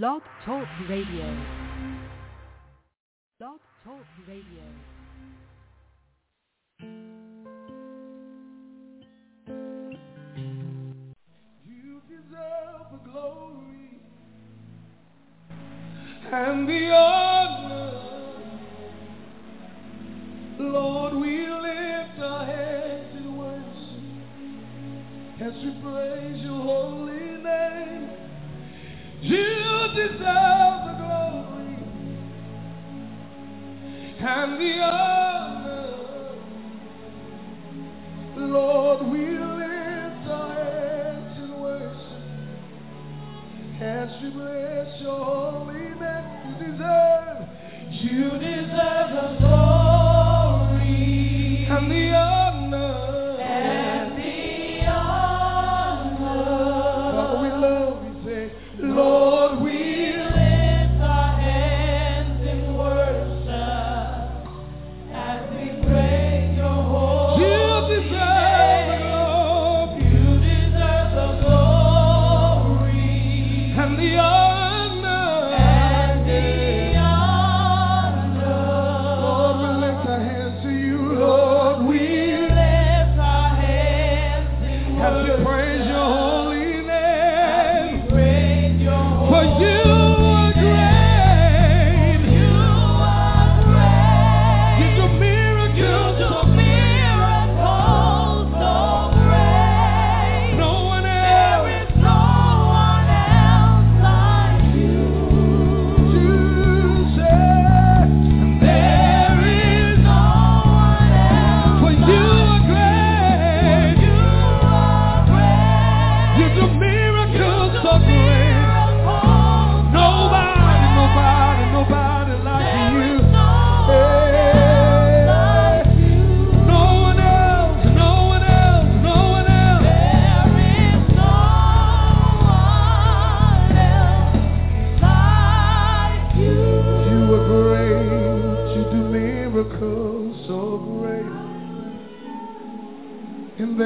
Blog Talk Radio. Blog Talk Radio. You deserve the glory and the honor. Lord, we lift our hands in worship as we praise and the honor. Lord, we lift our hands in worship as we bless your holy name. You deserve, you deserve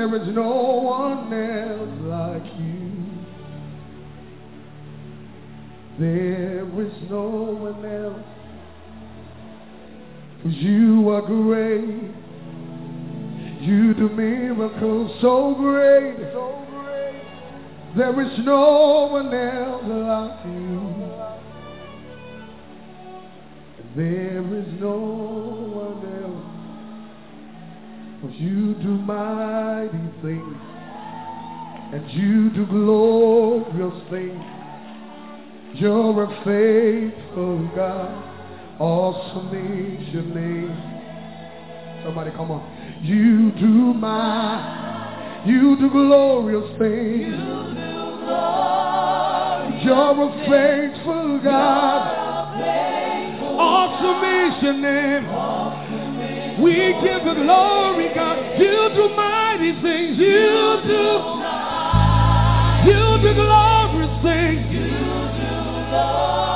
there is no one else like you. There is no one else. For you are great. You do miracles so great. There is no one else like you. There is no you do mighty things. And you do glorious things. You're a faithful God. Awesome is your name. Somebody come on. You do my, you do glorious things. You're a faithful God. Awesome is your name. We give you glory, God. You do mighty things. You do, you do glorious things. You're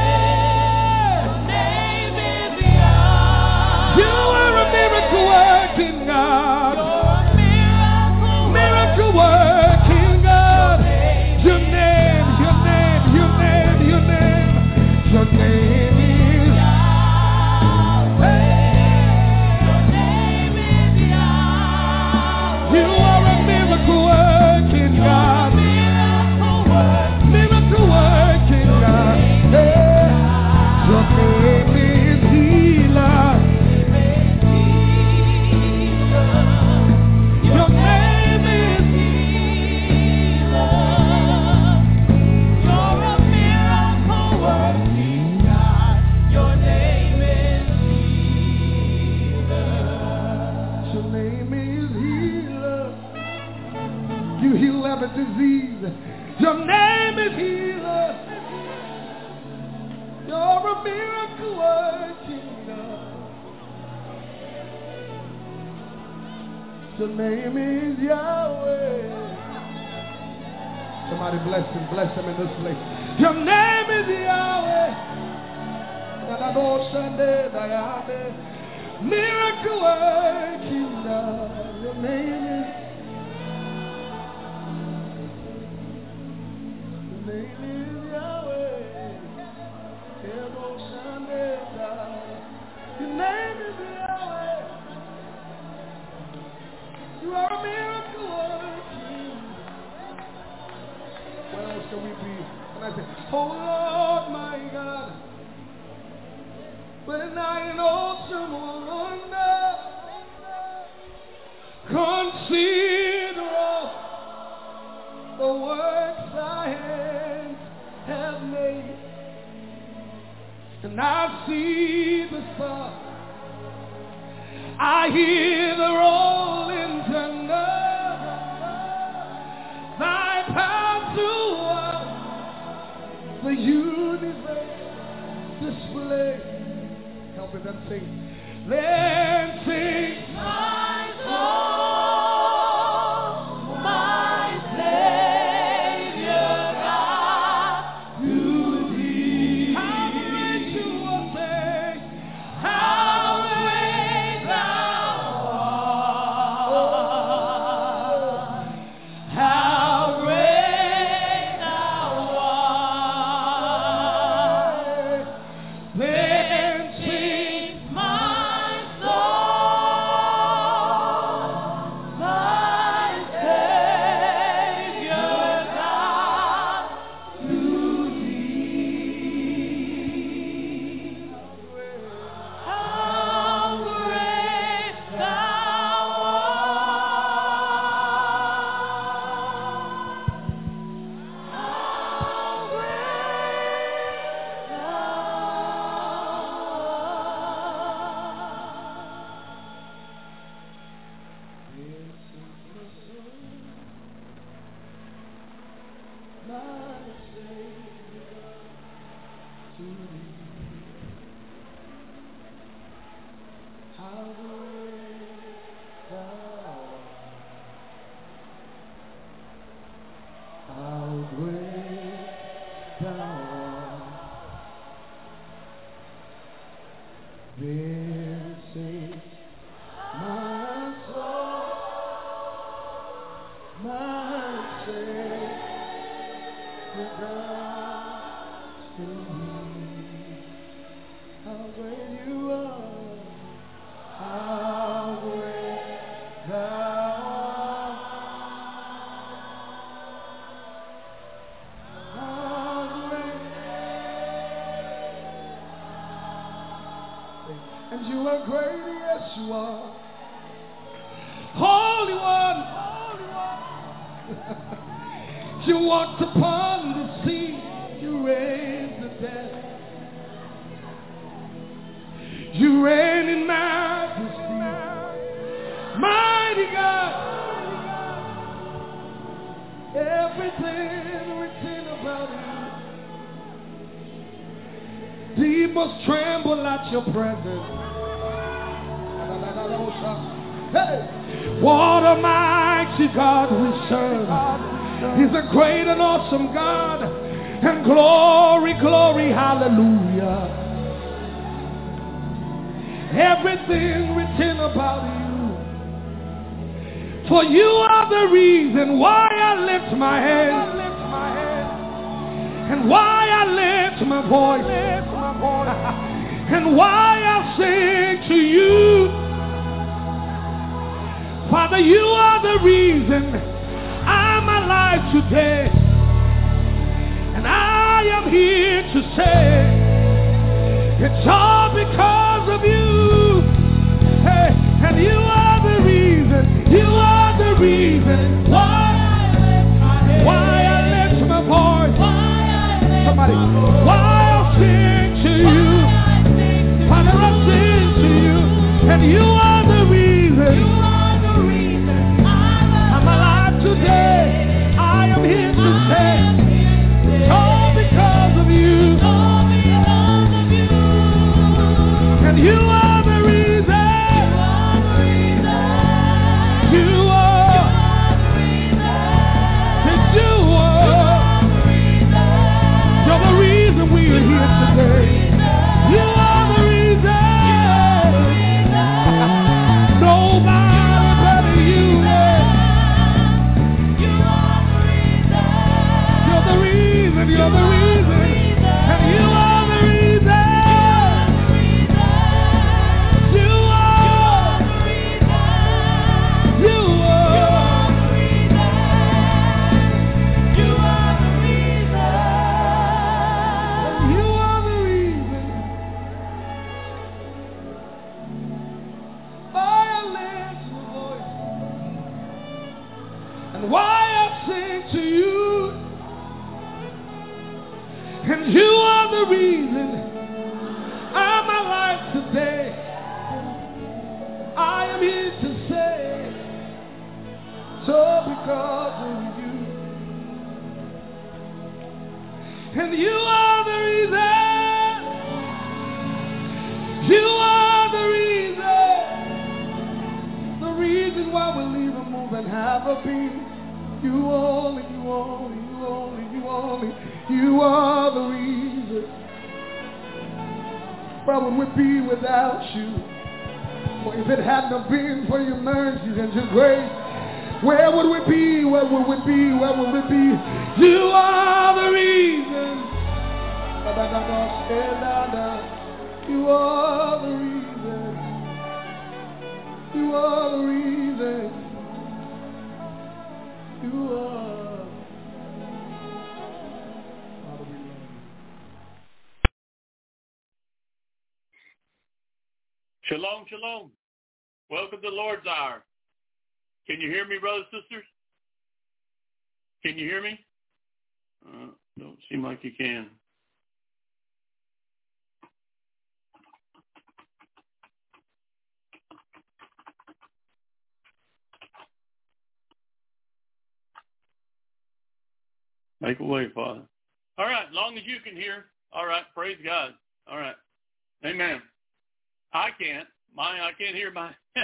Your name is Yahweh. Somebody bless him, bless him in this place. Your name is Yahweh. Miracle working God. Your name is. Your name is Yahweh. Your name is Yahweh. You are a miracle else can we be? And I say, Oh Lord, my God. When I all the works hands have made, and I see the sun, I hear the rolling thunder, thy power throughout the universe display. Help me then sing. Then sing. How your prayer. I'm alive today. if you can. Make a way, Father. All right, long as you can hear. All right, praise God. All right, Amen. I can't. My, I can't hear my.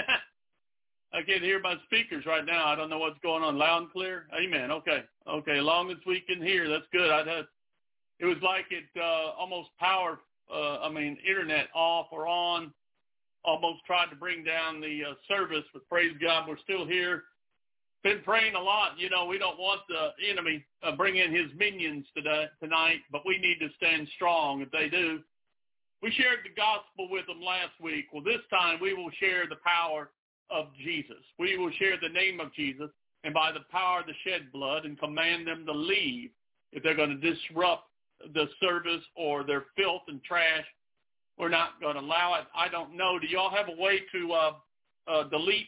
I can't hear my speakers right now. I don't know what's going on. Loud and clear. Amen. Okay. Okay. Long as we can hear, that's good. I'd have, it was like it uh, almost powered, uh, I mean, internet off or on, almost tried to bring down the uh, service. But praise God, we're still here. Been praying a lot. You know, we don't want the enemy uh, bring in his minions today, tonight, but we need to stand strong if they do. We shared the gospel with them last week. Well, this time we will share the power of Jesus. We will share the name of Jesus and by the power of the shed blood and command them to leave if they're going to disrupt the service or their filth and trash. We're not going to allow it. I don't know. Do y'all have a way to uh, uh, delete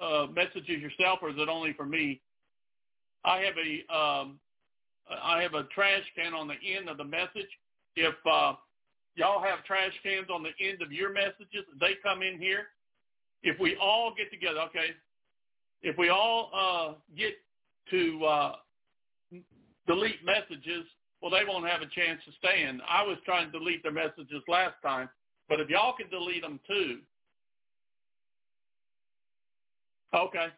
uh, messages yourself, or is it only for me? I have a um, I have a trash can on the end of the message. If uh, y'all have trash cans on the end of your messages, they come in here. If we all get together, okay. If we all uh, get to uh, delete messages well, they won't have a chance to stand. I was trying to delete their messages last time, but if y'all can delete them too, okay.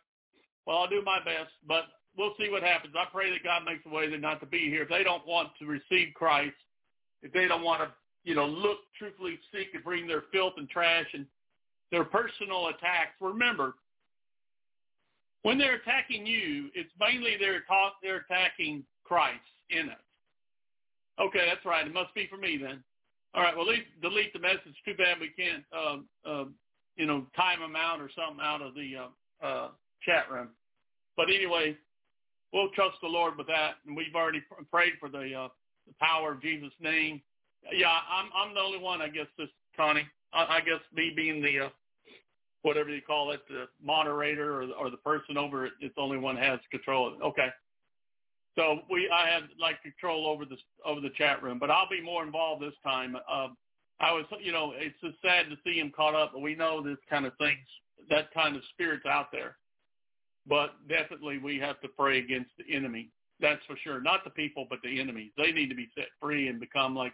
Well, I'll do my best, but we'll see what happens. I pray that God makes a way that not to be here. If they don't want to receive Christ, if they don't want to, you know, look, truthfully seek and bring their filth and trash and their personal attacks, remember, when they're attacking you, it's mainly they're, talk, they're attacking Christ in us. Okay, that's right. It must be for me then. All right, well, delete, delete the message. Too bad we can't, uh, uh, you know, time them out or something out of the uh, uh, chat room. But anyway, we'll trust the Lord with that, and we've already prayed for the, uh, the power of Jesus' name. Yeah, I'm I'm the only one, I guess, this Connie. I, I guess me being the uh, whatever you call it, the moderator or the, or the person over it, it's the only one has control. of. Okay. So we, I have like control over the over the chat room, but I'll be more involved this time. Uh, I was, you know, it's just sad to see him caught up, but we know this kind of things, that kind of spirit's out there. But definitely we have to pray against the enemy. That's for sure. Not the people, but the enemies. They need to be set free and become like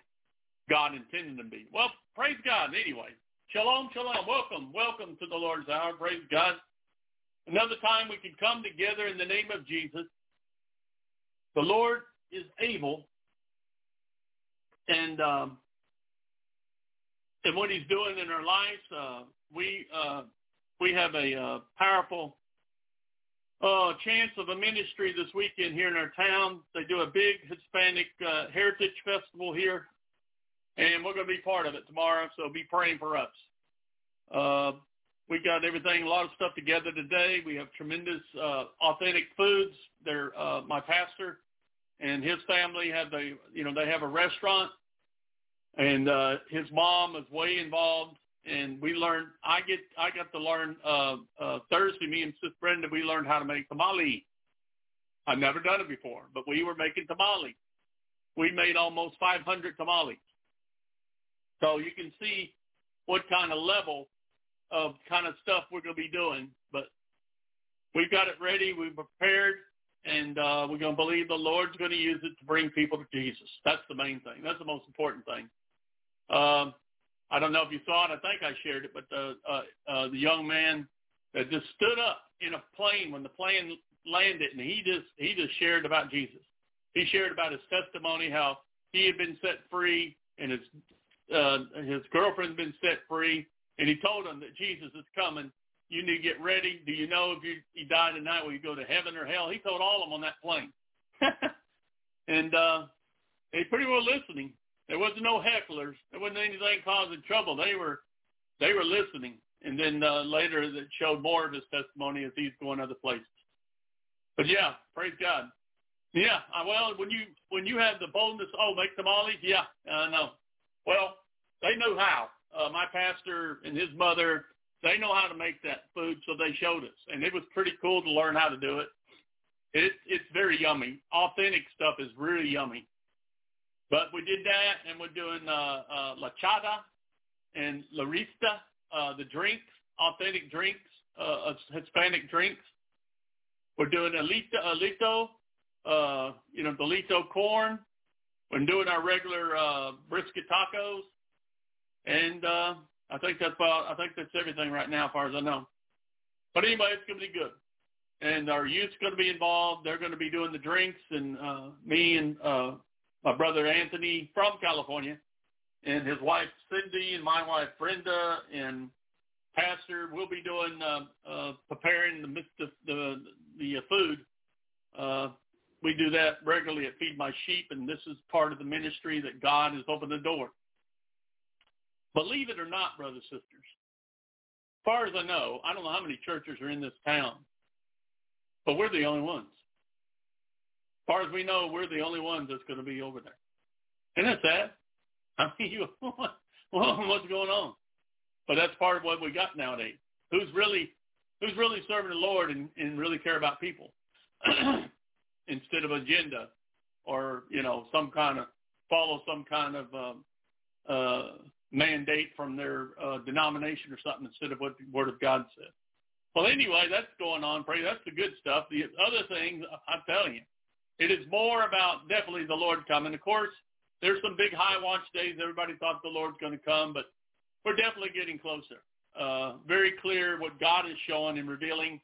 God intended them to be. Well, praise God anyway. Shalom, shalom. Welcome, welcome to the Lord's hour. Praise God. Another time we can come together in the name of Jesus. The Lord is able, and um, and what He's doing in our lives, uh, we uh, we have a uh, powerful uh, chance of a ministry this weekend here in our town. They do a big Hispanic uh, Heritage Festival here, and we're going to be part of it tomorrow. So be praying for us. Uh, we got everything, a lot of stuff together today. We have tremendous uh, authentic foods. They're uh, my pastor and his family have the you know they have a restaurant, and uh, his mom is way involved and we learned. I get I got to learn uh, uh, Thursday. Me and Sis Brenda we learned how to make tamale. I've never done it before, but we were making tamale. We made almost 500 tamales. So you can see what kind of level of kind of stuff we're going to be doing. But we've got it ready. We've prepared, and uh, we're going to believe the Lord's going to use it to bring people to Jesus. That's the main thing. That's the most important thing. Um, I don't know if you saw it. I think I shared it, but the uh, uh, the young man that just stood up in a plane when the plane landed, and he just he just shared about Jesus. He shared about his testimony, how he had been set free, and his uh, his girlfriend's been set free, and he told them that Jesus is coming. You need to get ready. Do you know if you he died tonight, will you go to heaven or hell? He told all of them on that plane, and uh, they pretty well listening. There wasn't no hecklers. There wasn't anything causing trouble. They were they were listening. And then uh, later it showed more of his testimony as he's going other places. But yeah, praise God. Yeah, well, when you when you have the boldness, oh, make tamales, yeah, I know. Well, they know how. Uh, my pastor and his mother, they know how to make that food, so they showed us, and it was pretty cool to learn how to do it. It it's very yummy. Authentic stuff is really yummy. But we did that, and we're doing uh, uh, La Chata and La Rista, uh, the drinks, authentic drinks, uh, Hispanic drinks. We're doing Alito, Alito uh, you know, Delito corn. We're doing our regular uh, brisket tacos, and uh, I think that's about. I think that's everything right now, as far as I know. But anyway, it's going to be good, and our youth's going to be involved. They're going to be doing the drinks, and uh, me and uh, my brother Anthony from California, and his wife Cindy, and my wife Brenda, and Pastor. We'll be doing uh, uh, preparing the the the, the uh, food. Uh, we do that regularly at Feed My Sheep, and this is part of the ministry that God has opened the door. Believe it or not, brothers and sisters, as far as I know, I don't know how many churches are in this town, but we're the only ones As far as we know, we're the only ones that's going to be over there. Isn't that sad? I mean, you, what, what's going on? But that's part of what we got nowadays. Who's really, who's really serving the Lord and, and really care about people instead of agenda or you know some kind of follow some kind of um, uh, mandate from their uh, denomination or something instead of what the Word of God says. Well, anyway, that's going on. Pray that's the good stuff. The other things, I'm telling you, it is more about definitely the Lord coming. Of course, there's some big high watch days. Everybody thought the Lord's going to come, but we're definitely getting closer. Uh, very clear what God is showing and revealing.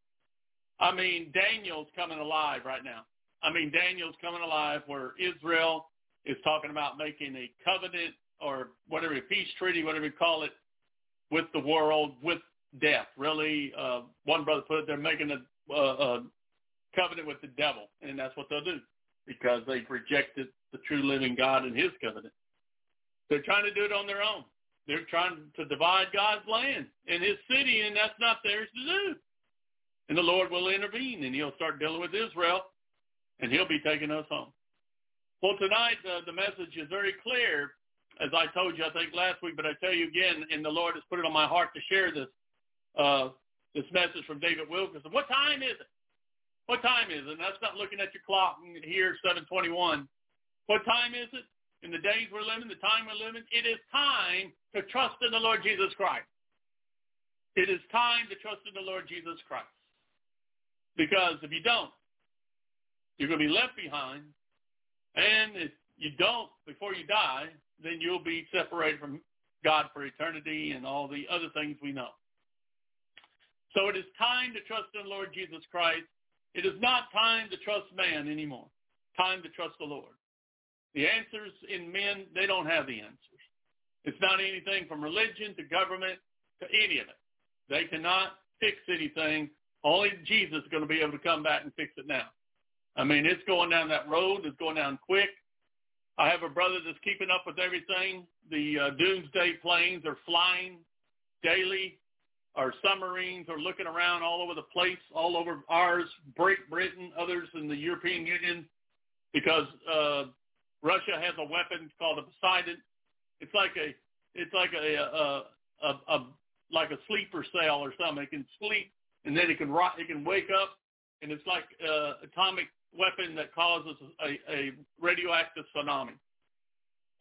I mean, Daniel's coming alive right now. I mean, Daniel's coming alive where Israel is talking about making a covenant or whatever, peace treaty, whatever you call it, with the world, with death. Really, uh, one brother put it, they're making a, a, covenant with the devil, and that's what they'll do because they've rejected the true living God and his covenant. They're trying to do it on their own. They're trying to divide God's land and his city, and that's not theirs to do. And the Lord will intervene, and he'll start dealing with Israel, and he'll be taking us home. Well, tonight uh, the message is very clear, as I told you, I think last week, but I tell you again, and the Lord has put it on my heart to share this uh, this message from David Wilkerson. What time is it? What time is it? And that's not looking at your clock here, 721. What time is it? In the days we're living, the time we're living, it is time to trust in the Lord Jesus Christ. It is time to trust in the Lord Jesus Christ. Because if you don't, you're going to be left behind. And if you don't before you die, then you'll be separated from God for eternity and all the other things we know. So it is time to trust in Lord Jesus Christ. It is not time to trust man anymore. Time to trust the Lord. The answers in men, they don't have the answers. It's not anything from religion to government to any of it. They cannot fix anything. Only Jesus is going to be able to come back and fix it now. I mean, it's going down that road. It's going down quick. I have a brother that's keeping up with everything. The uh, doomsday planes are flying daily. Our submarines are looking around all over the place, all over ours, Great Britain, others in the European Union, because uh, Russia has a weapon called a Poseidon. It's like a, it's like a, a, a, a like a sleeper cell or something. It can sleep and then it can rot, it can wake up, and it's like uh, atomic weapon that causes a, a radioactive tsunami.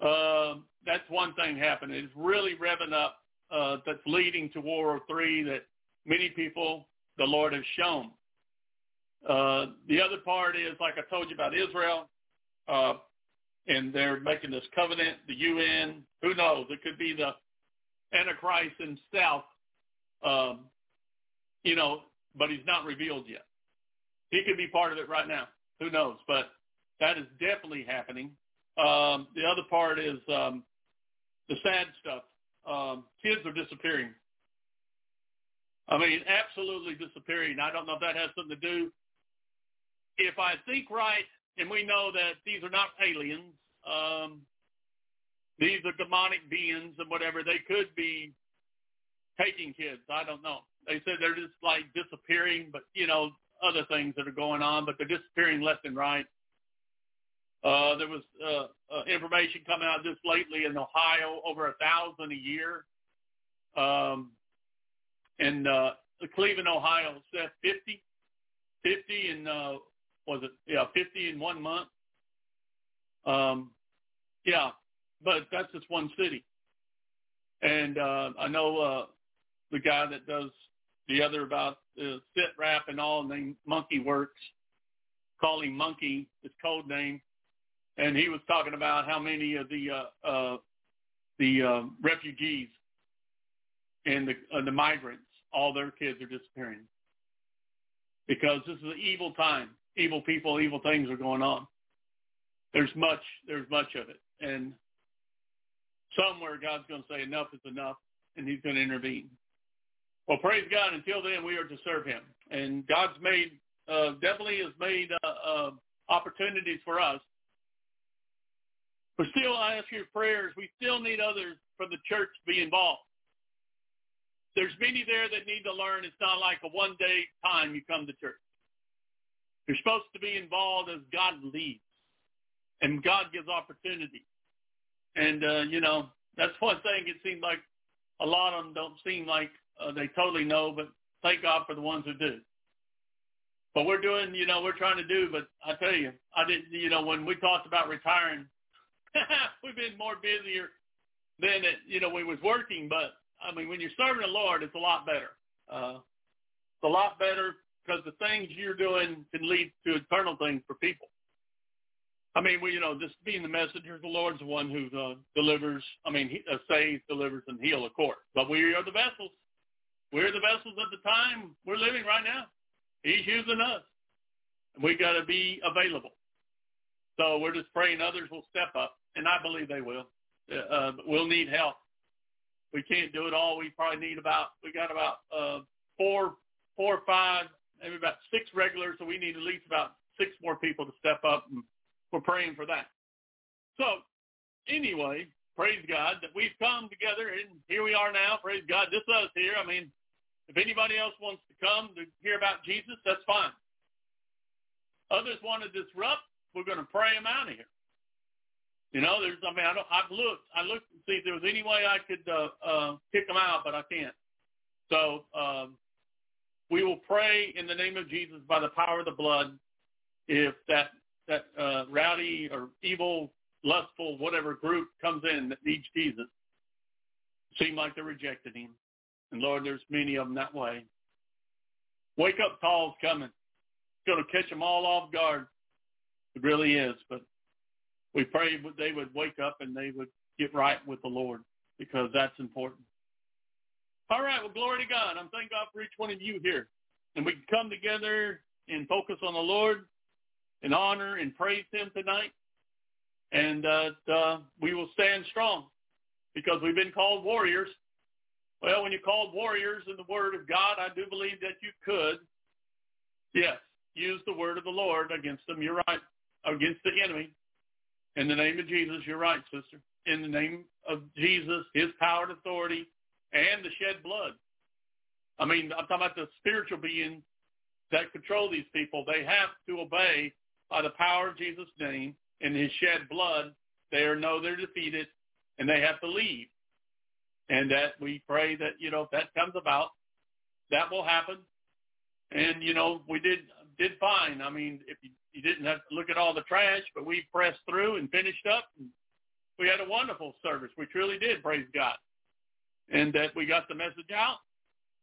Uh, that's one thing happening. It's really revving up. Uh, that's leading to World War Three that many people the Lord has shown. Uh, the other part is, like I told you about Israel, uh, and they're making this covenant, the UN, who knows? It could be the Antichrist himself, um, you know, but he's not revealed yet. He could be part of it right now. Who knows? But that is definitely happening. Um, the other part is um, the sad stuff. Um, kids are disappearing. I mean, absolutely disappearing. I don't know if that has something to do. If I think right, and we know that these are not aliens, um, these are demonic beings and whatever. They could be taking kids. I don't know. They said they're just like disappearing, but you know, other things that are going on, but they're disappearing left and right. Uh, there was uh, uh, information coming out just lately in Ohio, over a thousand a year. Um, in uh, Cleveland, Ohio, said 50, 50 in uh, was it yeah 50 in one month. Um, yeah, but that's just one city. And uh, I know uh, the guy that does the other about uh, sitrep and all named Monkey Werx, call him Monkey, his code name, and he was talking about how many of the uh, uh, the uh, refugees and the uh, the migrants, all their kids are disappearing because this is an evil time. Evil people, evil things are going on. There's much, there's much of it, and somewhere God's going to say enough is enough, and He's going to intervene. Well, praise God. Until then, we are to serve Him, and God's made uh, definitely has made uh, uh, opportunities for us. But still, I ask your prayers. We still need others from the church to be involved. There's many there that need to learn. It's not like a one-day time you come to church. You're supposed to be involved as God leads, and God gives opportunity. And uh, you know, that's one thing. It seems like a lot of them don't seem like uh, they totally know, but thank God for the ones who do. but we're doing, you know, we're trying to do. But I tell you, I didn't, you know, when we talked about retiring, we've been more busier than it, you know, we was working. But I mean, when you're serving the Lord, it's a lot better. Uh, it's a lot better because the things you're doing can lead to eternal things for people. I mean, we, you know, just being the messenger, the Lord's the one who uh, delivers. I mean, he uh, saves, delivers, and heal, of course. But we are the vessels. We're the vessels of the time we're living right now. He's using us. And we got to be available. So we're just praying others will step up, and I believe they will. Uh, uh we'll need help. We can't do it all. We probably need about we got about uh, four, four or five, maybe about six regulars. So we need at least about six more people to step up, and we're praying for that. So anyway, praise God that we've come together, and here we are now. Praise God, just us here. I mean, if anybody else wants to come to hear about Jesus, that's fine. Others want to disrupt, we're going to pray them out of here. You know, there's, I mean, I don't, I've looked, I looked to see if there was any way I could uh, uh, kick them out, but I can't. So um, we will pray in the name of Jesus by the power of the blood if that that uh, rowdy or evil, lustful, whatever group comes in that needs Jesus. Seem like they're rejecting him. And Lord, there's many of them that way. Wake up call's coming. It's going to catch them all off guard. It really is. But we pray they would wake up and they would get right with the Lord because that's important. All right. Well, glory to God. I'm thanking God for each one of you here. And we can come together and focus on the Lord and honor and praise him tonight. And uh, uh, we will stand strong because we've been called warriors well, when you're called warriors in the word of God, I do believe that you could, yes, use the word of the Lord against them. You're right. Against the enemy. In the name of Jesus, you're right, sister. In the name of Jesus, his power and authority, and the shed blood. I mean, I'm talking about the spiritual beings that control these people. They have to obey by the power of Jesus' name and his shed blood. They are know they're defeated, and they have to leave and that we pray that you know if that comes about, that will happen. And you know we did did fine. I mean, if you, you didn't have to look at all the trash, but we pressed through and finished up. And we had a wonderful service. We truly did. Praise God, and that we got the message out,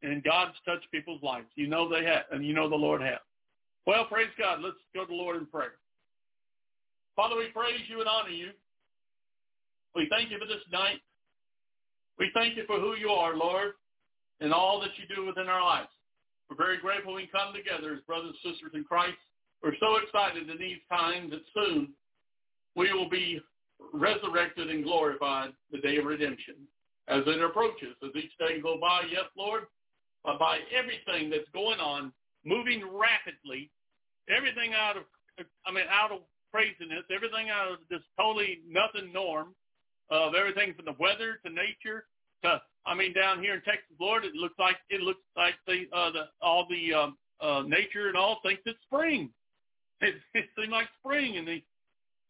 and God's touched people's lives. You know they have, and you know the Lord has. Well, praise God. Let's go to the Lord in prayer. Father, we praise you and honor you. We thank you for this night. We thank you for who you are, Lord, and all that you do within our lives. We're very grateful we come together as brothers and sisters in Christ. We're so excited in these times that soon we will be resurrected and glorified the day of redemption as it approaches. As each day go by, yes, Lord, by everything that's going on, moving rapidly, everything out of, I mean, out of craziness, everything out of this totally nothing norm, of everything from the weather to nature to I mean down here in Texas, Florida, it looks like it looks like the uh, the all the um, uh, nature and all thinks it's spring. It, it seems like spring, and the,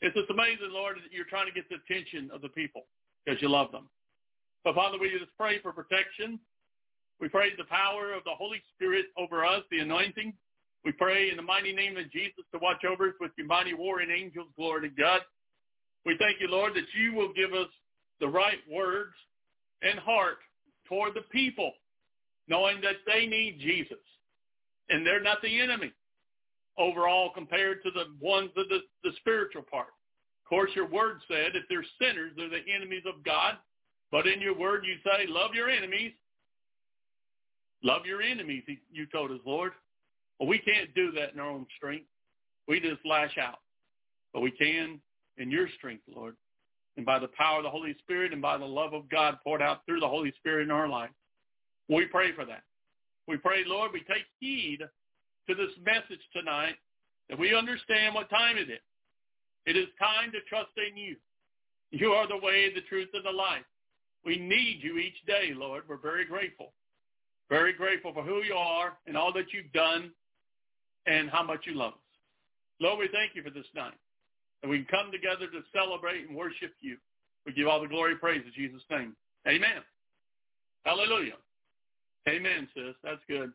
it's just amazing, Lord, that you're trying to get the attention of the people because you love them. But Father, we just pray for protection. We pray the power of the Holy Spirit over us, the anointing. We pray in the mighty name of Jesus to watch over us with your mighty warring angels. Glory to God. We thank you, Lord, that you will give us the right words and heart toward the people, knowing that they need Jesus. And they're not the enemy overall compared to the ones of the, the spiritual part. Of course, your word said if they're sinners, they're the enemies of God. But in your word, you say, love your enemies. Love your enemies, you told us, Lord. Well, we can't do that in our own strength. We just lash out. But we can in your strength, Lord, and by the power of the Holy Spirit and by the love of God poured out through the Holy Spirit in our life. We pray for that. We pray, Lord, we take heed to this message tonight that we understand what time it is. It is time to trust in you. You are the way, the truth, and the life. We need you each day, Lord. We're very grateful. Very grateful for who you are and all that you've done and how much you love us. Lord, we thank you for this night and we can come together to celebrate and worship you. We give all the glory and praise in Jesus' name. Amen. Hallelujah. Amen, sis. That's good.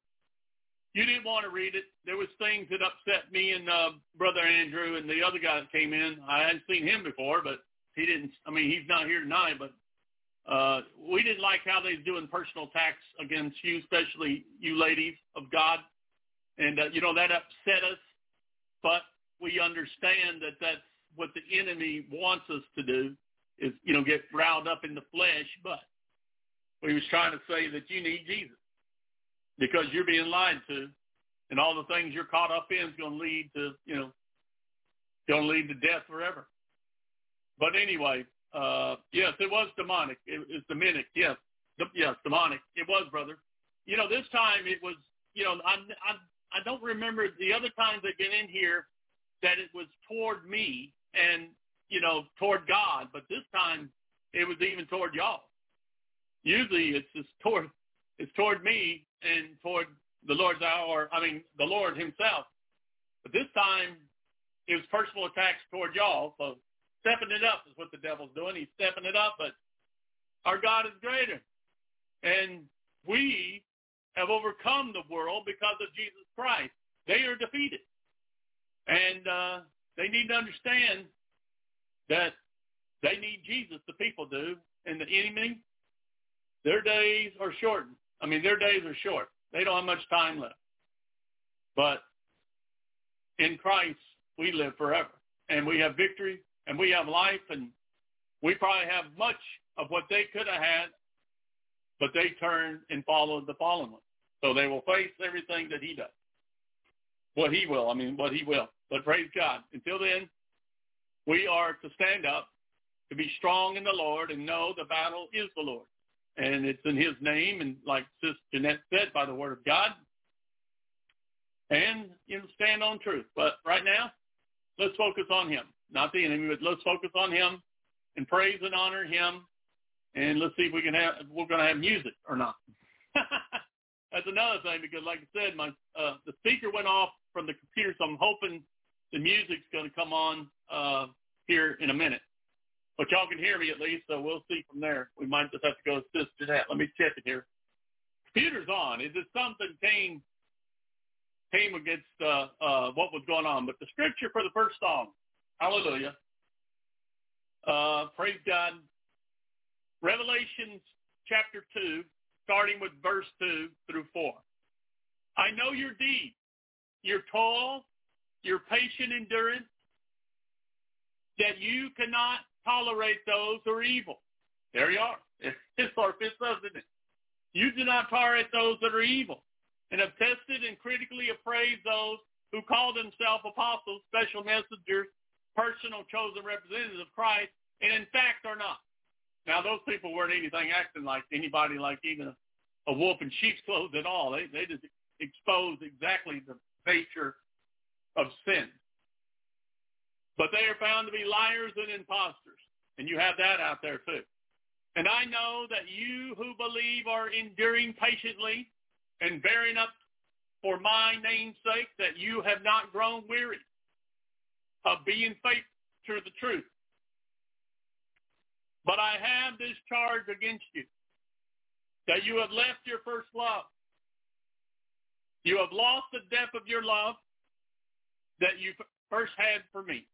you didn't want to read it. There was things that upset me and uh, brother Andrew and the other guy that came in. I hadn't seen him before, but he didn't. I mean, he's not here tonight, but uh, we didn't like how they was doing personal attacks against you, especially you ladies of God, and uh, you know that upset us. But we understand that that's what the enemy wants us to do is you know get riled up in the flesh. But he was trying to say that you need Jesus because you're being lied to, and all the things you're caught up in is going to lead to you know going to lead to death forever. But anyway, uh, yes, it was demonic. It, it's demonic. Yes, yes, demonic. It was, brother. You know, this time it was. You know, I I I don't remember the other times I've been in here that it was toward me and you know toward God, but this time it was even toward y'all. Usually it's just toward it's toward me and toward the Lord's hour. I mean the Lord Himself. But this time it was personal attacks toward y'all. So stepping it up is what the devil's doing. He's stepping it up, but our God is greater. And we have overcome the world because of Jesus Christ. They are defeated. And uh, they need to understand that they need Jesus, the people do, and the enemy, their days are shortened. I mean, their days are short. They don't have much time left. But in Christ, we live forever. And we have victory and we have life and we probably have much of what they could have had, but they turned and followed the fallen one. So they will face everything that he does. What he will, I mean, what he will. But praise God. Until then, we are to stand up, to be strong in the Lord and know the battle is the Lord. And it's in his name and like Sister Jeanette said, by the word of God. And, you know, stand on truth. But right now, let's focus on him not the enemy, but let's focus on him and praise and honor him. And let's see if we can have, we're going to have music or not. That's another thing because like I said, my, uh, the speaker went off from the computer, so I'm hoping the music's going to come on, uh, here in a minute. But y'all can hear me at least, so we'll see from there. We might just have to go assist to that. Let me check it here. Computer's on. Is it something came came against uh, uh, what was going on? But the scripture for the first song Hallelujah. Uh, praise God. Revelations chapter 2, starting with verse 2 through 4. I know your deeds, your toil, your patient endurance, that you cannot tolerate those who are evil. There you are. It's our fifth isn't it? You do not tolerate those that are evil, and have tested and critically appraised those who call themselves apostles, special messengers, personal chosen representatives of Christ, and in fact are not. Now, those people weren't anything acting like anybody like even a, a wolf in sheep's clothes at all. They, they just exposed exactly the nature of sin. But they are found to be liars and impostors. And you have that out there too. And I know that you who believe are enduring patiently and bearing up for my name's sake, that you have not grown weary of being faithful to the truth. But I have this charge against you, that you have left your first love. You have lost the depth of your love that you first had for me.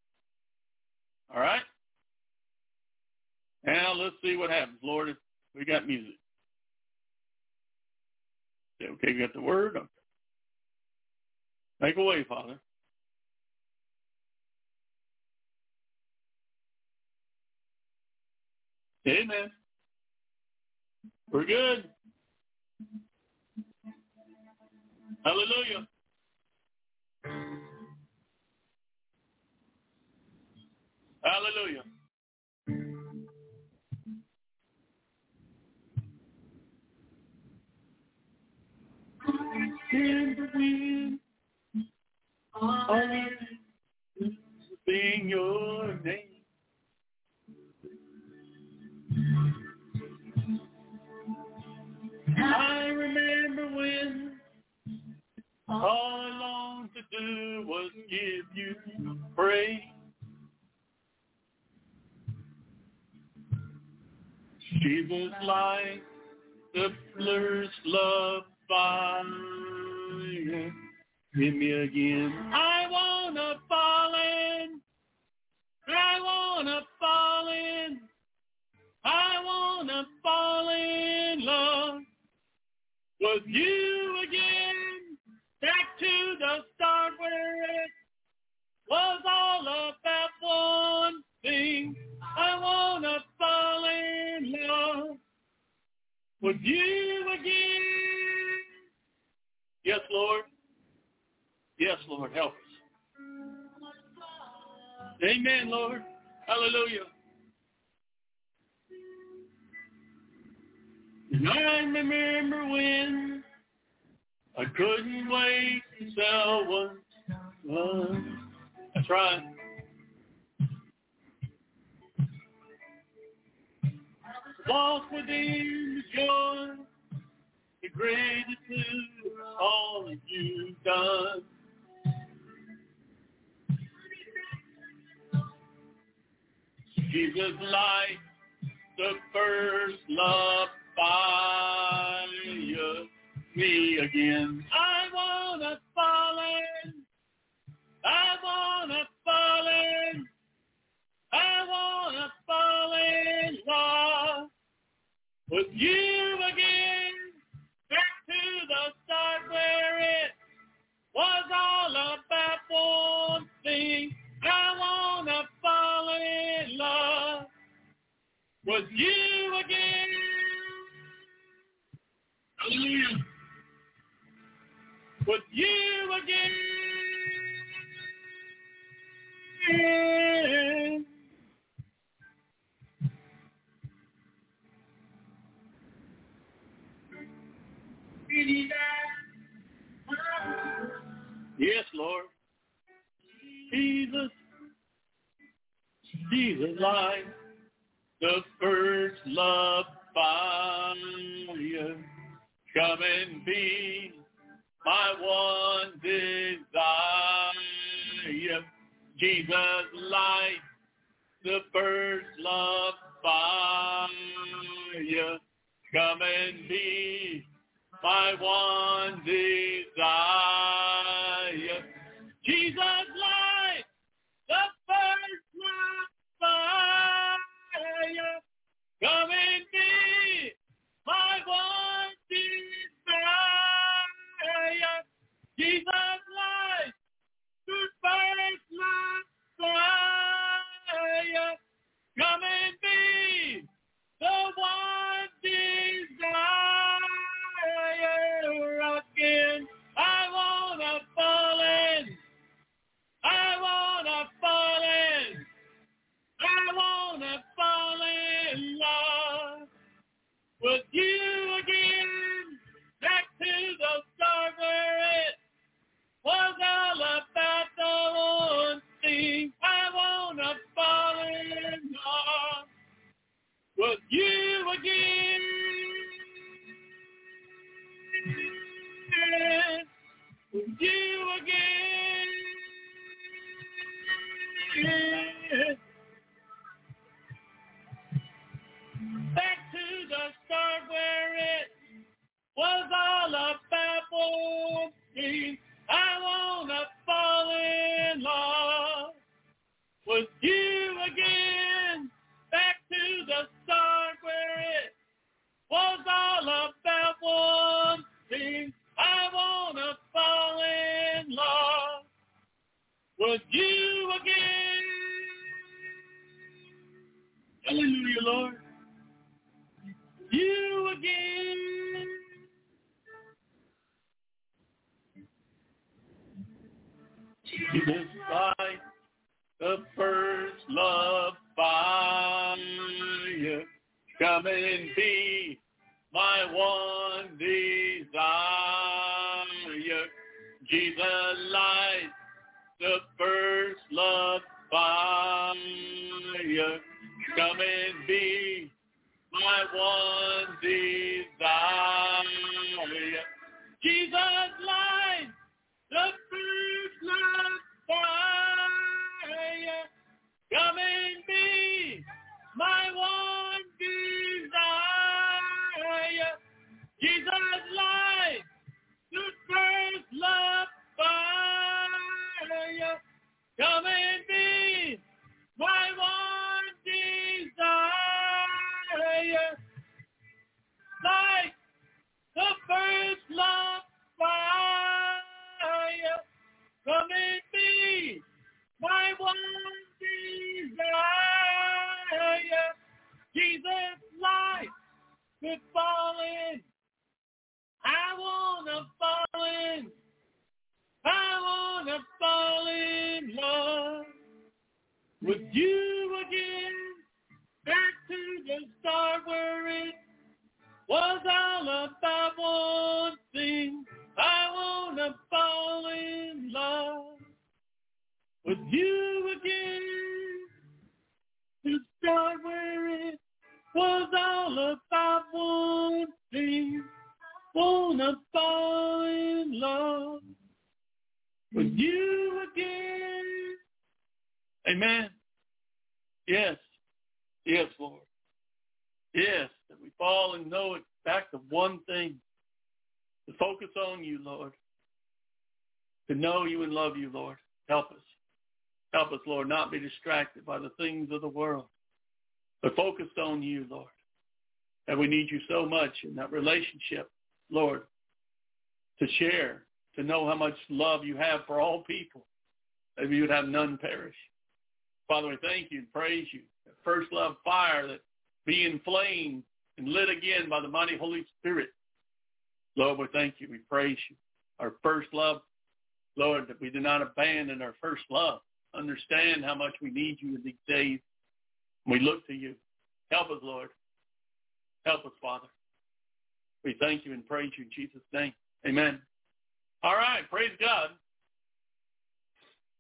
All right? Now let's see what happens. Lord, we got music. Okay, we got the word. Okay. Make a way, Father. Amen. We're good. Hallelujah. Hallelujah. In the wind, I sing your name. I remember when all I longed to do was give you praise. She was like the first love fire Hit me again. I wanna fall in. I wanna fall in love with you again. Back to the start where it was all about one thing. I wanna fall in love with you again. Yes, Lord. Yes, Lord, help us. Amen, Lord. Hallelujah. And I remember when I couldn't wait to sell one. one. That's right. Walk within the joy, the gratitude of all that you've done. Jesus light, the first love fire me again. I wanna fall in. I wanna fall in. I wanna fall in love with you again. Back to the start where it was all about one thing. I wanna fall in love with you again. You again. Yes, Lord. Jesus, Jesus life, the first love fire. Come and be my one desire. Jesus light, the first love fire. Come and be my one desire. You so much in that relationship, Lord, to share, to know how much love you have for all people, that we would have none perish. Father, we thank you and praise you. That first love fire that be inflamed and lit again by the mighty Holy Spirit. Lord, we thank you. We praise you. Our first love, Lord, that we do not abandon our first love understand how much we need you in these days. We look to you. Help us, Lord. Help us, Father. We thank you and praise you in Jesus' name. Amen. All right. Praise God.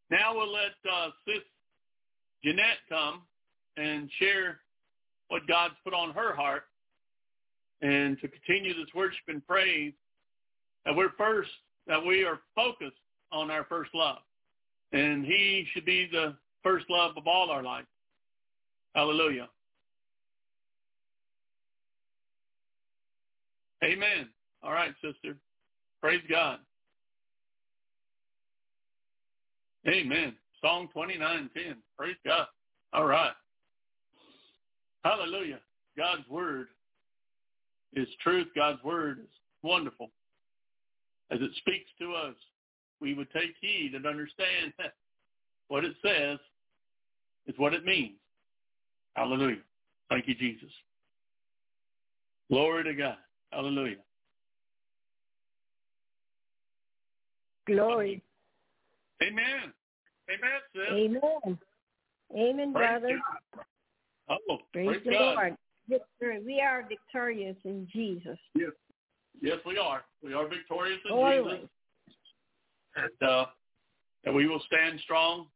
Now we'll let uh, Sis Jeanette come and share what God's put on her heart and to continue this worship and praise that we're first, that we are focused on our first love. And he should be the first love of all our life. Hallelujah. Amen. All right, sister. Praise God. Amen. Psalm 29, 10. Praise God. All right. Hallelujah. God's word is truth. God's word is wonderful. As it speaks to us, we would take heed and understand what it says is what it means. Hallelujah. Thank you, Jesus. Glory to God. Hallelujah. Glory. Amen. Amen, sis. Amen. Amen, brother. Oh, Praise, praise the God. Lord. Victory. we are victorious in Jesus. Yes. Yes, we are. We are victorious in Always. Jesus. And, uh, and we will stand strong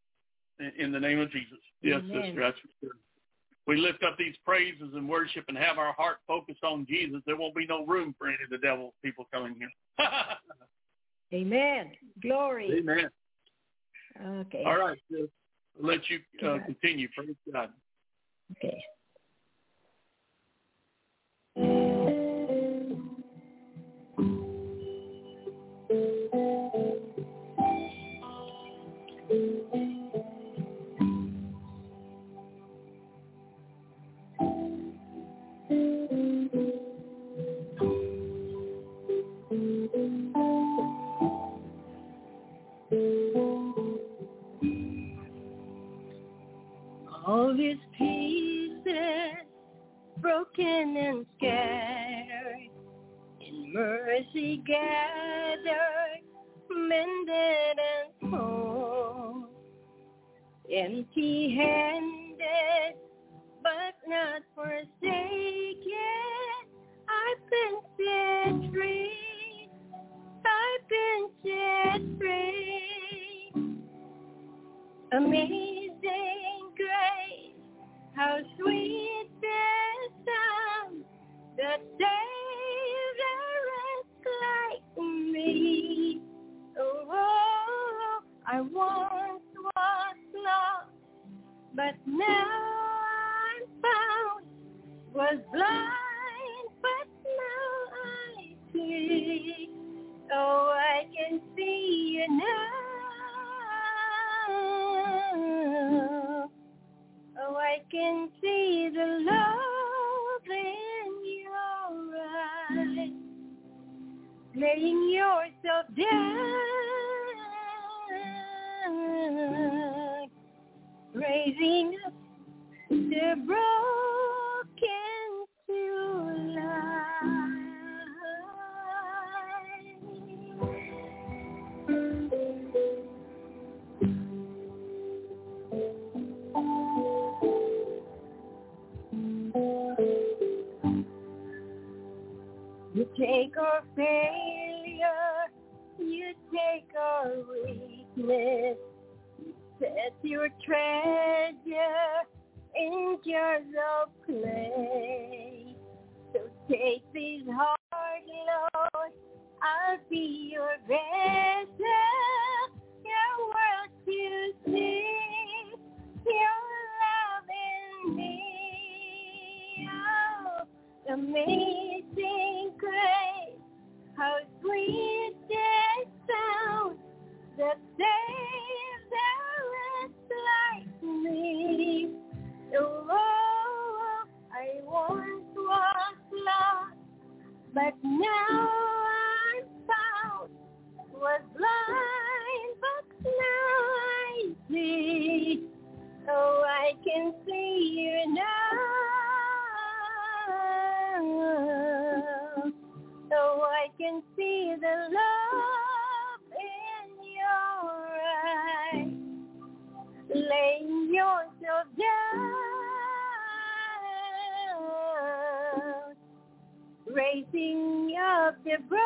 in, in the name of Jesus. Yes, Amen. sister, that's for sure. We lift up these praises and worship and have our heart focused on Jesus. There won't be no room for any of the devil's people coming here. Amen. Glory. Amen. Okay. All right. I'll let you uh, continue. Praise God. Okay. Mercy gathered, mended and whole, empty handed but not forsaken. I've been set free. I've been set free. Amazing grace, how sweet the sound that but now I'm found. Was blind, but now I see. Oh, I can see you now. Oh, I can see the love in your eyes, laying yourself down, raising up the broken to life. You take our failure, you take our weakness your treasure in jars of clay. So take this heart, Lord, I'll be your vessel, your world to sing, your love in me. Oh, amazing. But now I'm found, was blind, but now I see. Oh, I can see you now. Oh, I can see the love. raising up the broken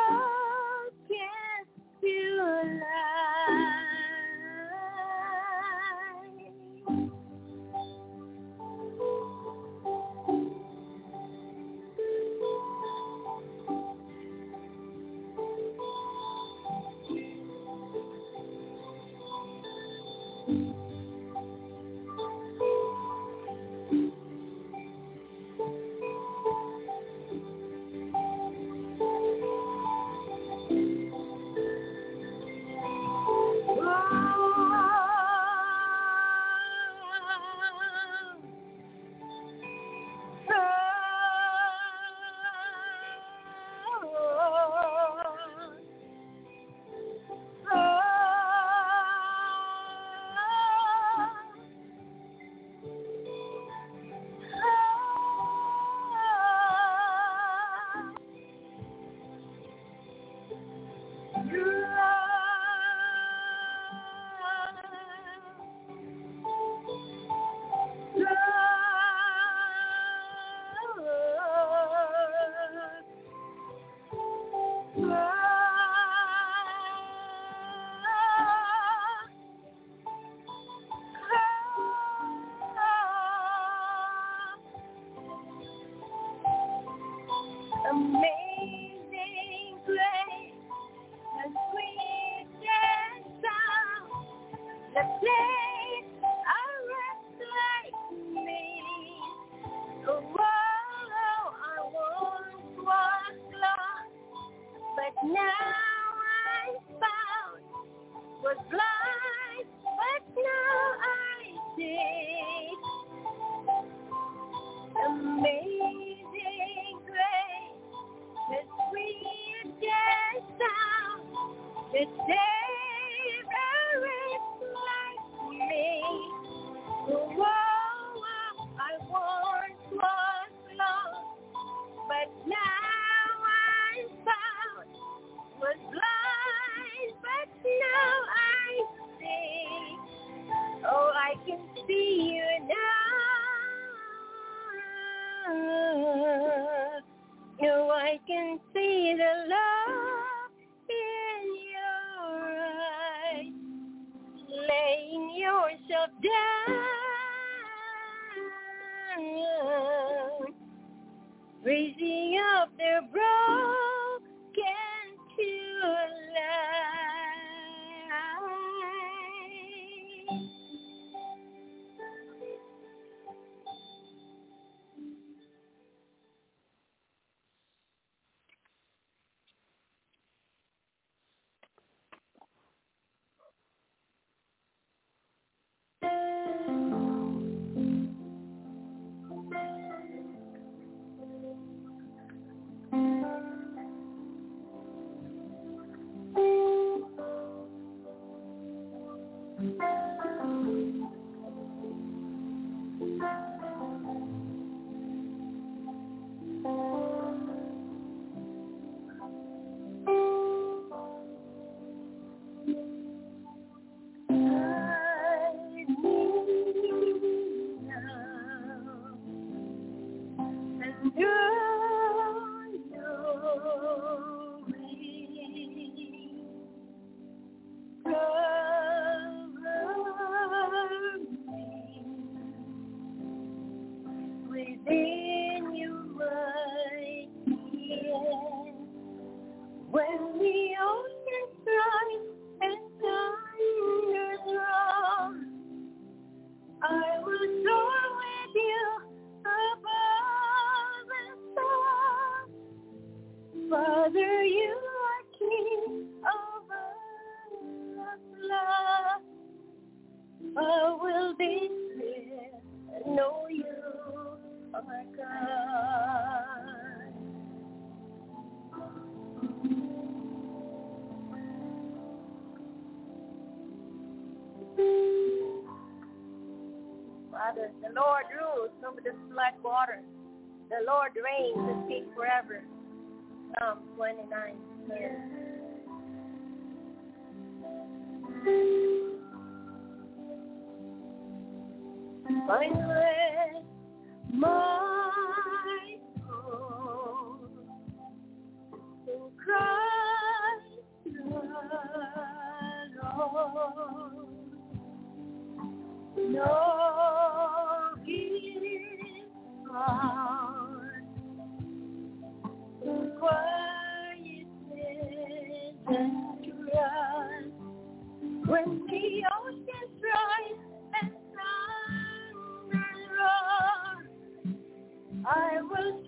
to life. my God. Father, the Lord rules over the black waters. The Lord reigns and speaks forever. Psalm 29, 10 my soul. Oh, Christ alone. No gift found. The quiet and trust when the I will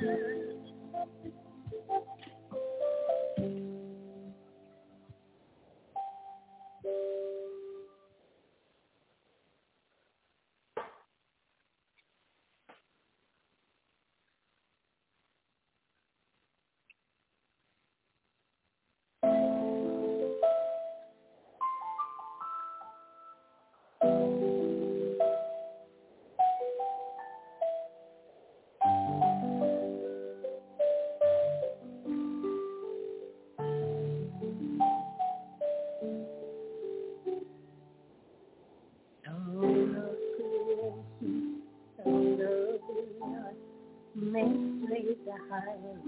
God. The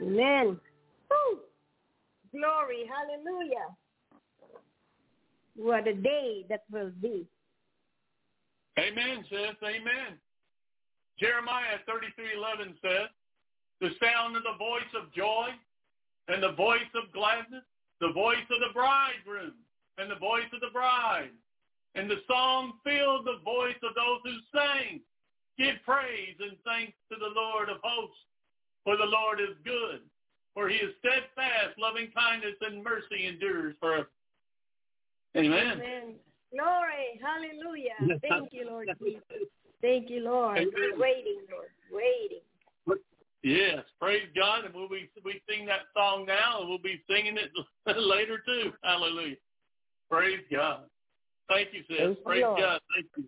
Amen. Woo! Glory, hallelujah. What a day that will be. Amen, sis. Amen. Jeremiah 33:11 says, "The sound of the voice of joy and the voice of gladness, the voice of the bridegroom and the voice of the bride, and the song filled the voice of those who sang. Give praise and thanks to the Lord of hosts, for the Lord is good, for he is steadfast, loving kindness and mercy endures forever." Amen. Amen. Glory. Hallelujah. Thank you, Lord Jesus. Thank you, Lord. Amen. We're waiting, Lord. Waiting. Yes, praise God, and we'll be we sing that song now, and we'll be singing it later too. Hallelujah. Praise God. Thank you, sis. Thank praise Lord. God. Thank you.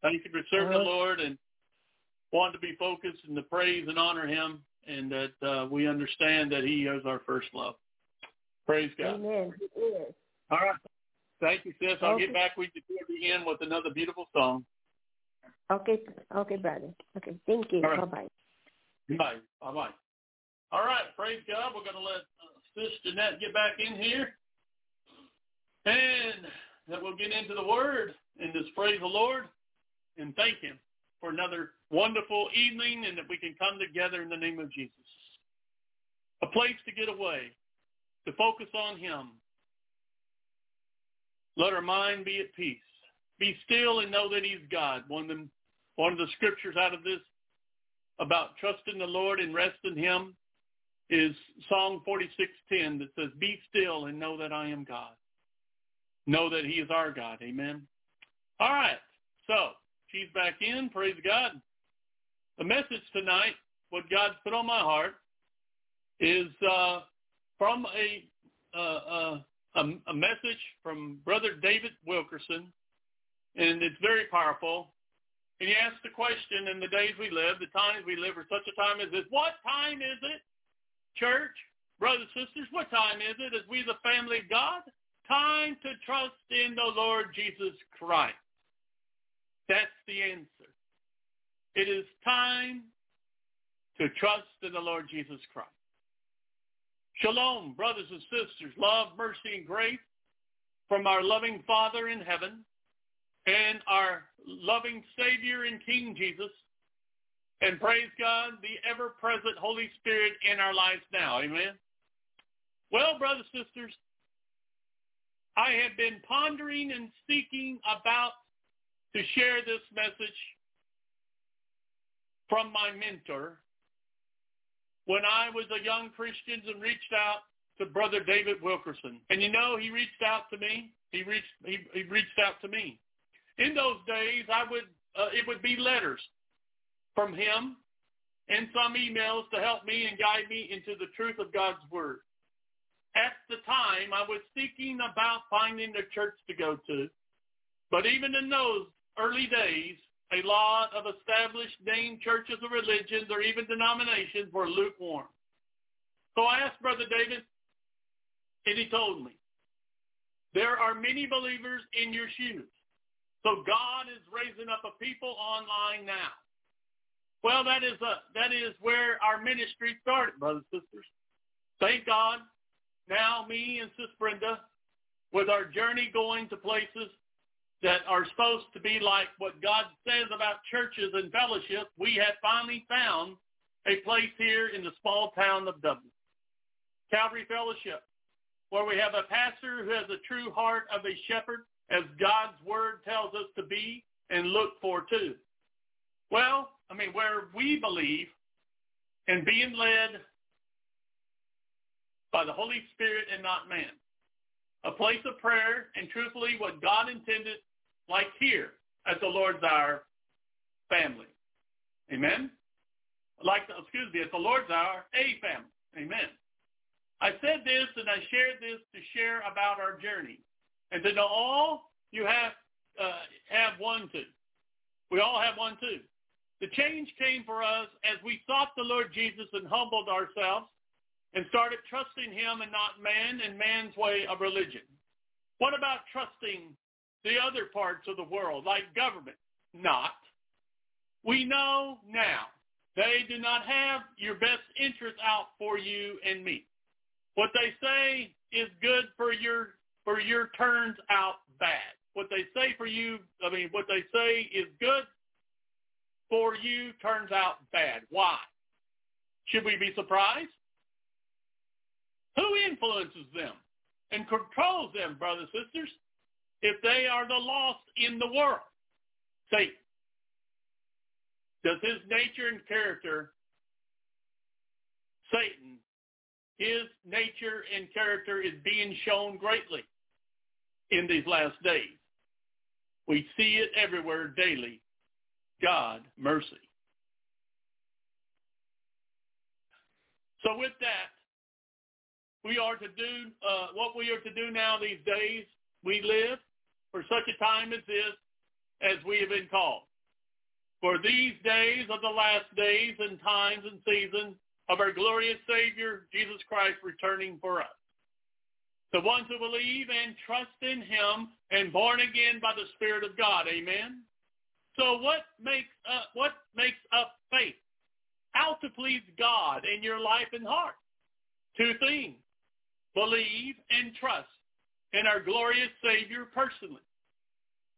Thank you for serving the Uh-huh. Lord and wanting to be focused and to praise and honor Him, and that uh, we understand that He is our first love. Praise God. Amen. Yes. All right. Thank you, sis. I'll Okay. get back with you toward the end with another beautiful song. Okay. Okay, brother. Okay. Thank you. Right. Bye-bye. Bye. Bye bye. All right, praise God. We're going to let uh, Sis Jeanette get back in here. And that we'll get into the Word and just praise the Lord and thank Him for another wonderful evening and that we can come together in the name of Jesus. A place to get away, to focus on Him. Let our mind be at peace. Be still and know that He's God. One of, them, one of the scriptures out of this about trusting the Lord and resting Him is Psalm 46:10 that says, "Be still and know that I am God." Know that He is our God. Amen. All right. So she's back in. Praise God. The message tonight, what God's put on my heart, is uh, from a, uh, uh, a a message from Brother David Wilkerson, and it's very powerful. And he asked the question in the days we live, the times we live, for such a time as this. What time is it, church, brothers sisters? What time is it as we the family of God? Time to trust in the Lord Jesus Christ. That's the answer. It is time to trust in the Lord Jesus Christ. Shalom, brothers and sisters, love, mercy, and grace from our loving Father in heaven and our loving Savior and King Jesus. And praise God, the ever-present Holy Spirit in our lives now. Amen. Well, brothers and sisters, I have been pondering and seeking about to share this message from my mentor when I was a young Christian and reached out to Brother David Wilkerson. And you know, he reached out to me. He reached he, he reached out to me. In those days, I would uh, it would be letters from him and some emails to help me and guide me into the truth of God's word. At the time, I was seeking about finding a church to go to. But even in those early days, a lot of established named churches or religions or even denominations were lukewarm. So I asked Brother David, and he told me, there are many believers in your shoes. So God is raising up a people online now. Well, that is a, that is where our ministry started, brothers and sisters. Thank God. Now me and Sis Brenda, with our journey going to places that are supposed to be like what God says about churches and fellowship, we have finally found a place here in the small town of Dublin. Calvary Fellowship, where we have a pastor who has a true heart of a shepherd, as God's word tells us to be and look for too. Well, I mean, where we believe in being led by the Holy Spirit and not man. A place of prayer and truthfully what God intended like here at the Lord's Hour family. Amen? Like, excuse me, at the Lord's Hour, a family. Amen. I said this and I shared this to share about our journey. And to know all, you have, uh, have one too. We all have one too. The change came for us as we sought the Lord Jesus and humbled ourselves and started trusting him and not man and man's way of religion. What about trusting the other parts of the world, like government? Not. We know now they do not have your best interest out for you and me. What they say is good for your for your turns out bad. what they say for you, I mean, what they say is good for you turns out bad. Why? Should we be surprised? Who influences them and controls them, brothers and sisters, if they are the lost in the world? Satan. Does his nature and character, Satan, his nature and character is being shown greatly in these last days. We see it everywhere daily. God, mercy. So with that, we are to do uh, what we are to do now these days. We live for such a time as this, as we have been called. For these days are the last days and times and seasons of our glorious Savior, Jesus Christ, returning for us. The ones who believe and trust in him and born again by the Spirit of God. Amen. So what makes up, what makes up faith? How to please God in your life and heart. Two things. Believe and trust in our glorious Savior personally.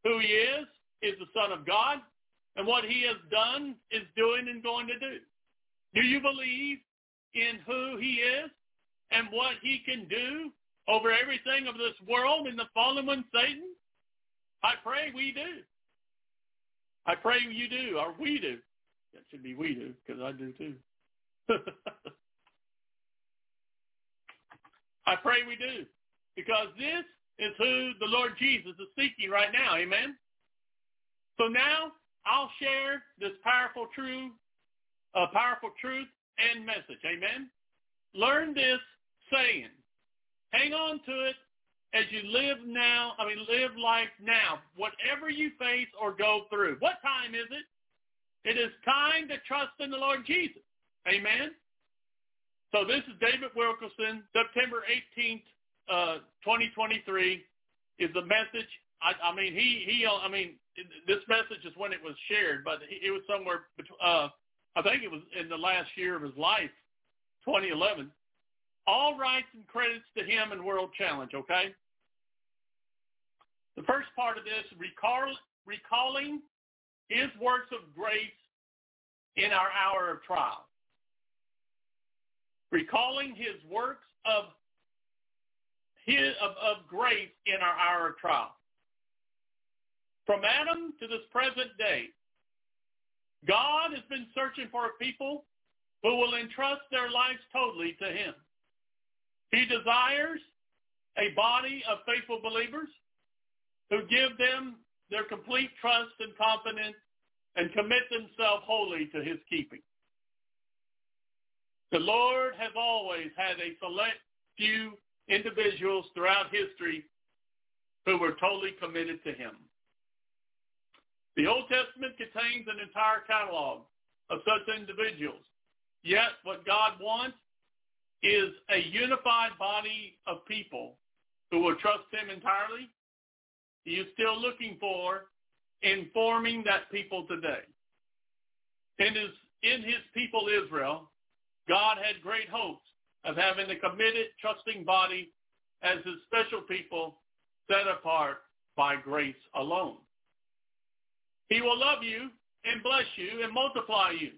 Who he is, is the Son of God, and what he has done is doing and going to do. Do you believe in who he is and what he can do over everything of this world and the fallen one, Satan? I pray we do. I pray you do, or we do. That should be we do, because I do too. I pray we do, because this is who the Lord Jesus is seeking right now. Amen. So now I'll share this powerful truth, uh, powerful truth and message. Amen. Learn this saying. Hang on to it as you live now, I mean, live life now, whatever you face or go through. What time is it? It is time to trust in the Lord Jesus. Amen. So this is David Wilkerson, September 18th, uh, 2023 is the message. I, I mean, he, he, I mean, this message is when it was shared, but it was somewhere, uh, I think it was in the last year of his life, 2011. All rights and credits to him and World Challenge, okay? The first part of this, recall, recalling his works of grace in our hour of trial. Recalling his works of his, of, of grace in our hour of trial. From Adam to this present day, God has been searching for a people who will entrust their lives totally to him. He desires a body of faithful believers who give them their complete trust and confidence and commit themselves wholly to his keeping. The Lord has always had a select few individuals throughout history who were totally committed to him. The Old Testament contains an entire catalog of such individuals. Yet what God wants is a unified body of people who will trust him entirely he is still looking for informing that people today. His, in his people Israel, God had great hopes of having a committed, trusting body as his special people set apart by grace alone. He will love you and bless you and multiply you.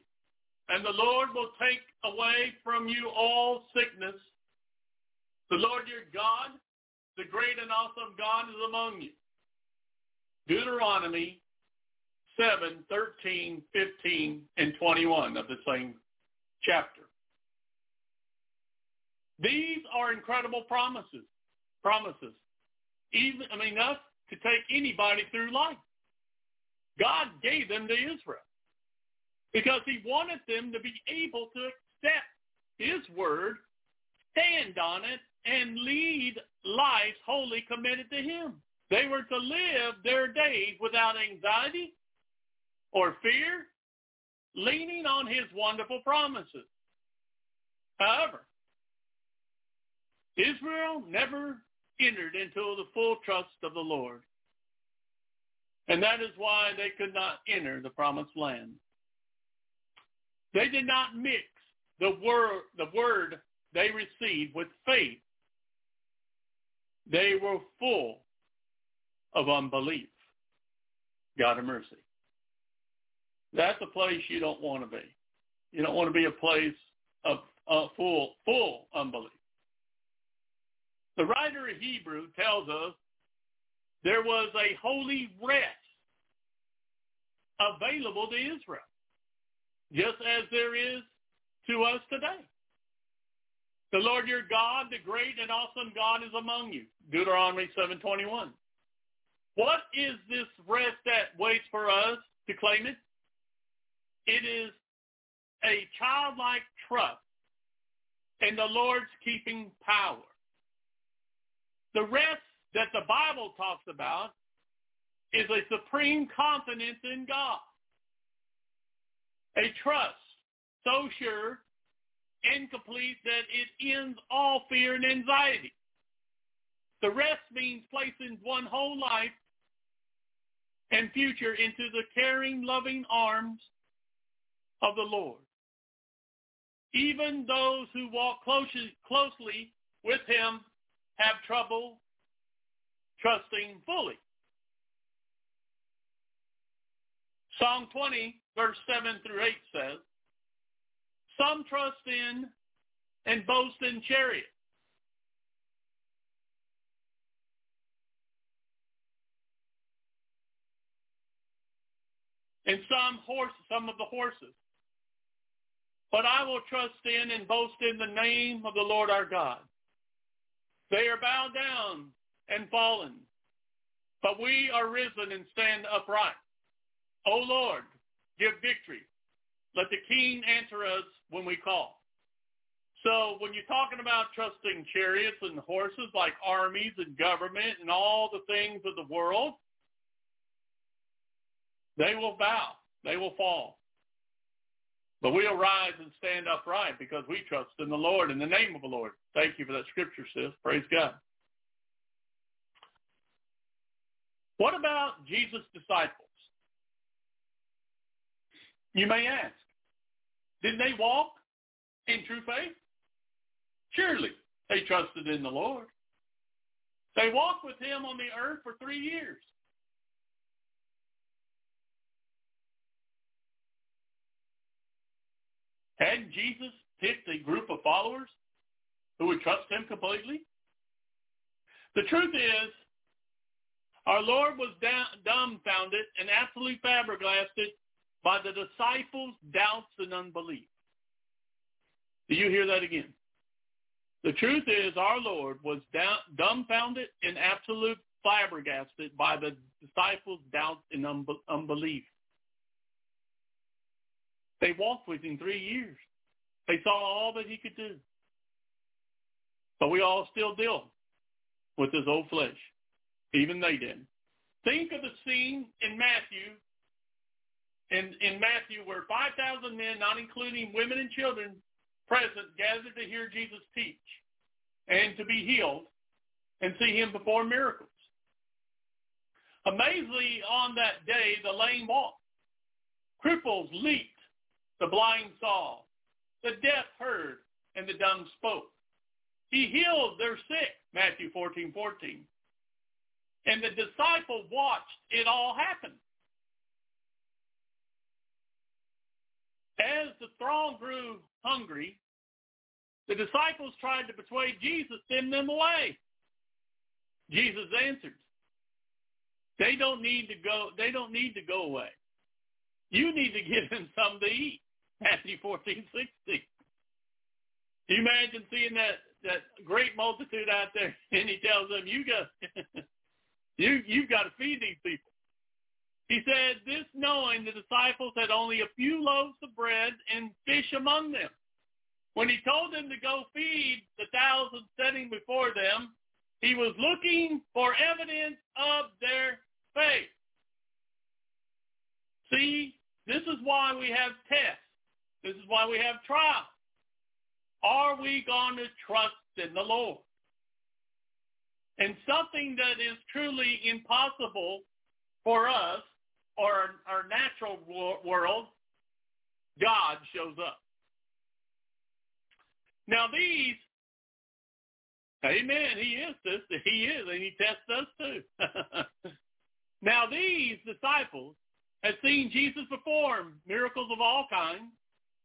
And the Lord will take away from you all sickness. The Lord your God, the great and awesome God is among you. Deuteronomy 7, 13, 15, and 21 of the same chapter. These are incredible promises. Promises. Even I mean enough to take anybody through life. God gave them to Israel because he wanted them to be able to accept his word, stand on it, and lead lives wholly committed to him. They were to live their days without anxiety or fear, leaning on his wonderful promises. However, Israel never entered into the full trust of the Lord. And that is why they could not enter the promised land. They did not mix the word, the word they received with faith. They were full of unbelief. God of mercy. That's a place you don't want to be. You don't want to be a place of uh, full, full unbelief. The writer of Hebrew tells us there was a holy rest available to Israel, just as there is to us today. The Lord your God, the great and awesome God is among you. Deuteronomy 7.21. What is this rest that waits for us to claim it? It is a childlike trust in the Lord's keeping power. The rest that the Bible talks about is a supreme confidence in God. A trust so sure and complete that it ends all fear and anxiety. The rest means placing one whole life and future into the caring, loving arms of the Lord. Even those who walk closely, closely with him have trouble trusting fully. Psalm 20, verse 7 through 8 says, Some trust in and boast in chariots. And some horse, some of the horses. But I will trust in and boast in the name of the Lord our God. They are bowed down and fallen, but we are risen and stand upright. O Lord, give victory. Let the king answer us when we call. So when you're talking about trusting chariots and horses like armies and government and all the things of the world, they will bow. They will fall. But we'll rise and stand upright because we trust in the Lord, in the name of the Lord. Thank you for that scripture, sis. Praise God. What about Jesus' disciples? You may ask, didn't they walk in true faith? Surely they trusted in the Lord. They walked with him on the earth for three years. Hadn't Jesus picked a group of followers who would trust him completely? The truth is, our Lord was dumbfounded and absolutely flabbergasted by the disciples' doubts and unbelief. Do you hear that again? The truth is our Lord was dumbfounded and absolutely flabbergasted by the disciples' doubts and unbelief. They walked with him three years. They saw all that he could do. But we all still deal with this old flesh. Even they did. Think of the scene in Matthew, in, in Matthew where 5,000 men, not including women and children present, gathered to hear Jesus teach and to be healed and see him perform miracles. Amazingly, on that day, the lame walked. Cripples leaped the blind saw, the deaf heard, and the dumb spoke. He healed their sick, Matthew 14, 14. And the disciples watched it all happen. As the throng grew hungry, the disciples tried to persuade Jesus, to send them away. Jesus answered, they don't need to go, they don't need to go away. You need to give them something to eat. Matthew 14, 16. you imagine seeing that, that great multitude out there and he tells them, you got, you, you've got to feed these people. He said, this knowing the disciples had only a few loaves of bread and fish among them. When he told them to go feed the thousands sitting before them, he was looking for evidence of their faith. See, this is why we have tests. This is why we have trials. Are we going to trust in the Lord? And something that is truly impossible for us or our natural world, God shows up. Now these, amen, he is this, he is, and he tests us too. Now these disciples had seen Jesus perform miracles of all kinds,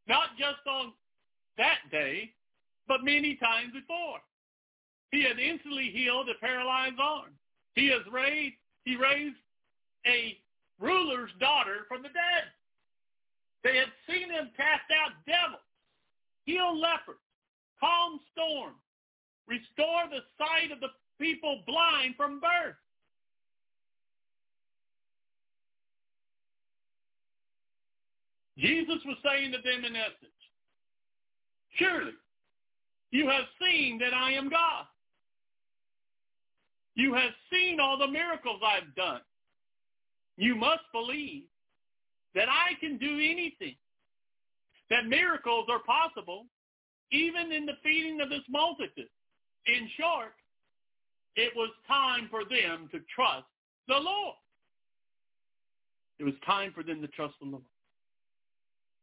not just on that day, but many times before. He had instantly healed a paralyzed arm. He has raised he raised a ruler's daughter from the dead. They had seen him cast out devils, heal lepers, calm storms, restore the sight of the people blind from birth. Jesus was saying to them in essence, surely you have seen that I am God. You have seen all the miracles I've done. You must believe that I can do anything, that miracles are possible, even in the feeding of this multitude. In short, it was time for them to trust the Lord. It was time for them to trust the Lord.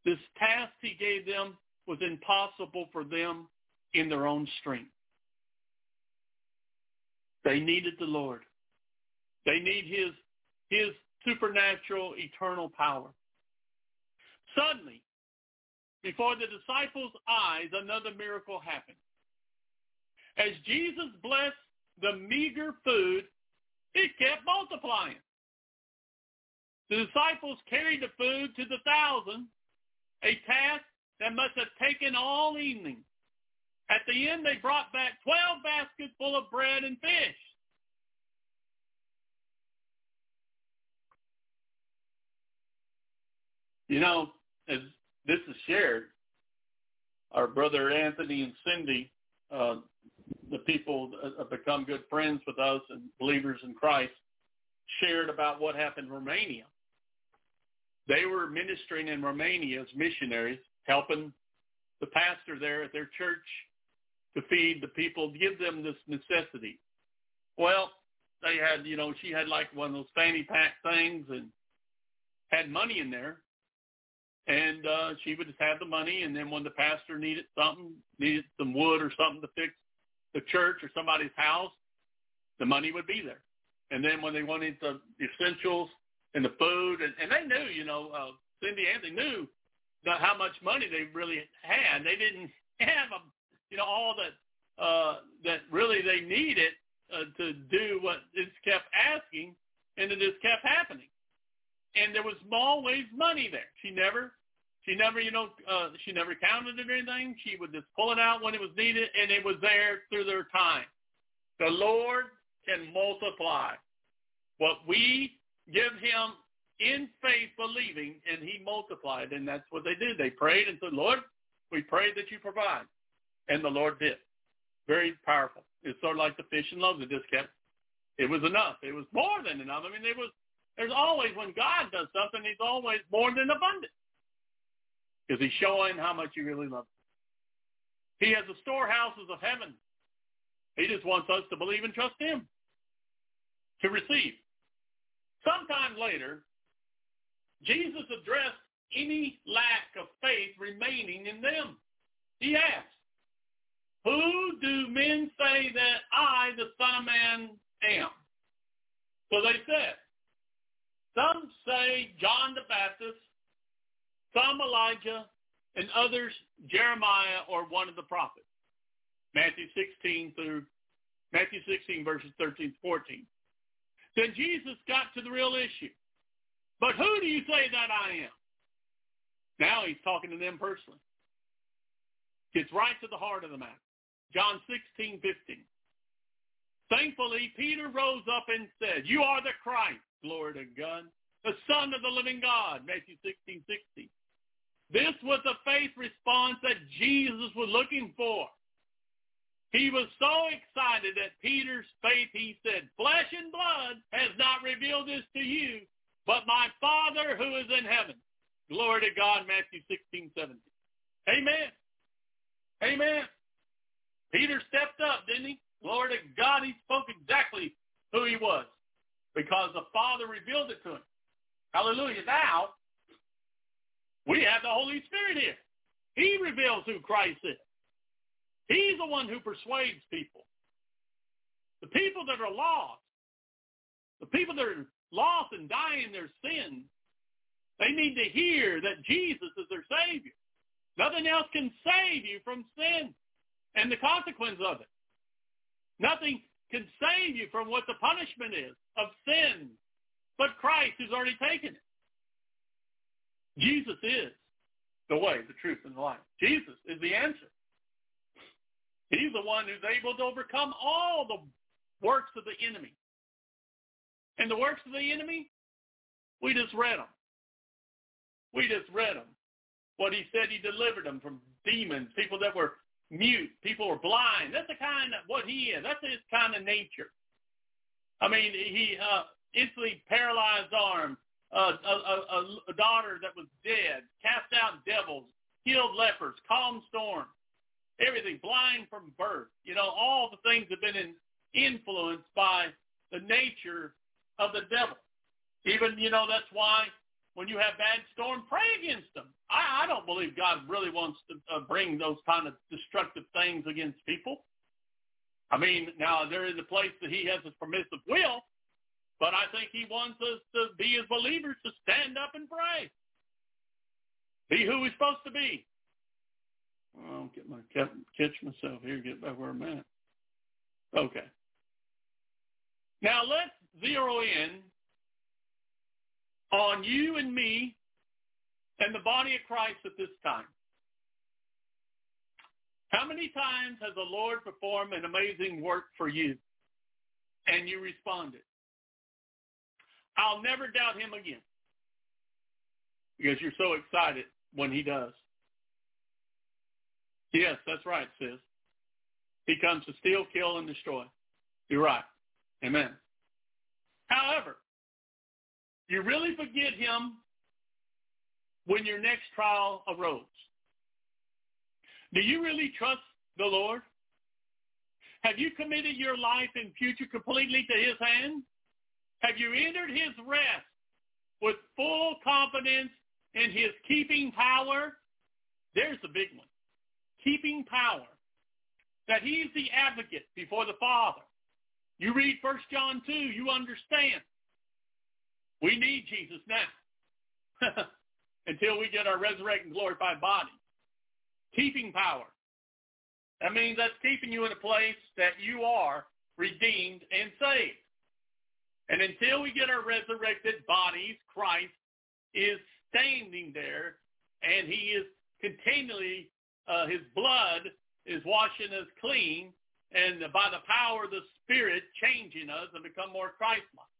This task he gave them was impossible for them in their own strength. They needed the Lord. They need his, his supernatural eternal power. Suddenly, before the disciples' eyes, another miracle happened. As Jesus blessed the meager food, it kept multiplying. The disciples carried the food to the thousand, a task that must have taken all evening. At the end, they brought back 12 baskets full of bread and fish. You know, as this is shared, our brother Anthony and Cindy, uh, the people that have become good friends with us and believers in Christ, shared about what happened in Romania. They were ministering in Romania as missionaries, helping the pastor there at their church to feed the people, give them this necessity. Well, they had, you know, she had like one of those fanny pack things and had money in there. And uh, she would just have the money, and then when the pastor needed something, needed some wood or something to fix the church or somebody's house, the money would be there. And then when they wanted the essentials and the food, and, and they knew, you know, uh, Cindy Anthony knew not how much money they really had. They didn't have, a, you know, all that uh, that really they needed uh, to do what this kept asking, and it just kept happening. And there was always money there. She never, she never, you know, uh, she never counted it or anything. She would just pull it out when it was needed, and it was there through their time. The Lord can multiply what we give him in faith believing, and he multiplied. And that's what they did. They prayed and said, Lord, we pray that you provide. And the Lord did. Very powerful. It's sort of like the fish and loaves. It just kept, it was enough. It was more than enough. I mean, there was, there's always, when God does something, he's always more than abundant. Because he's showing how much he really loves He has the storehouses of heaven. He just wants us to believe and trust him, to receive. Sometime later, Jesus addressed any lack of faith remaining in them. He asked, who do men say that I, the Son of Man, am? So they said, some say John the Baptist, some Elijah, and others Jeremiah or one of the prophets. Matthew 16 through Matthew 16 verses 13 to 14. Then Jesus got to the real issue. But who do you say that I am? Now he's talking to them personally. Gets right to the heart of the matter. John 16, 15. Thankfully, Peter rose up and said, you are the Christ, glory to God, the Son of the living God, Matthew 16, 16. This was the faith response that Jesus was looking for. He was so excited at Peter's faith, he said, flesh and blood has not revealed this to you, but my Father who is in heaven. Glory to God, Matthew 16, 17. Amen. Amen. Peter stepped up, didn't he? Glory to God, he spoke exactly who he was because the Father revealed it to him. Hallelujah. Now, we have the Holy Spirit here. He reveals who Christ is. He's the one who persuades people. The people that are lost, the people that are lost and die in their sins, they need to hear that Jesus is their Savior. Nothing else can save you from sin and the consequence of it. Nothing can save you from what the punishment is of sin, but Christ has already taken it. Jesus is the way, the truth, and the life. Jesus is the answer. He's the one who's able to overcome all the works of the enemy. And the works of the enemy, we just read them. We just read them. What he said he delivered them from demons, people that were mute, people were blind. That's the kind of what he is. That's his kind of nature. I mean, he uh, instantly paralyzed arms, uh, a, a, a daughter that was dead, cast out devils, healed lepers, calmed storms, everything, blind from birth. You know, all the things have been in, influenced by the nature of the devil. Even, you know, that's why when you have bad storm, pray against them. I, I don't believe God really wants to uh, bring those kind of destructive things against people. I mean, now there is a place that he has his permissive will, but I think he wants us to be as believers to stand up and pray. Be who we're supposed to be. I'll get my catch myself here, get back where I'm at. Okay. Now let's zero in on you and me and the body of Christ at this time. How many times has the Lord performed an amazing work for you and you responded? I'll never doubt him again because you're so excited when he does. Yes, that's right, sis. He comes to steal, kill, and destroy. You're right. Amen. However, you really forget him when your next trial arose. Do you really trust the Lord? Have you committed your life and future completely to his hand? Have you entered his rest with full confidence in his keeping power? There's the big one. Keeping power. That he's the advocate before the Father. You read 1 John 2, you understand. We need Jesus now until we get our resurrected glorified body. Keeping power. That means that's keeping you in a place that you are redeemed and saved. And until we get our resurrected bodies, Christ is standing there and he is continually, uh, his blood is washing us clean and by the power of the Spirit changing us and become more Christ-like.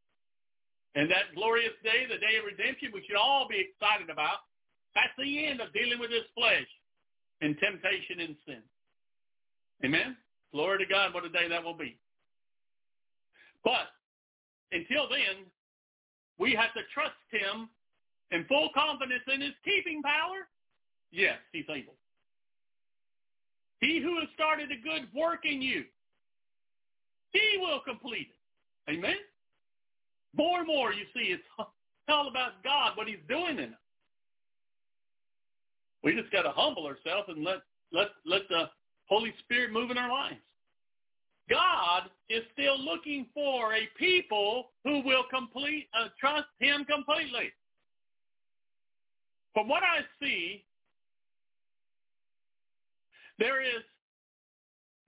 And that glorious day, the day of redemption, we should all be excited about. That's the end of dealing with this flesh and temptation and sin. Amen? Glory to God, what a day that will be. But until then, we have to trust him in full confidence in his keeping power. Yes, he's able. He who has started a good work in you, he will complete it. Amen? More and more you see it's all about God, what he's doing in us. We just got to humble ourselves and let, let, let the Holy Spirit move in our lives. God is still looking for a people who will complete uh, trust him completely. From what I see, there is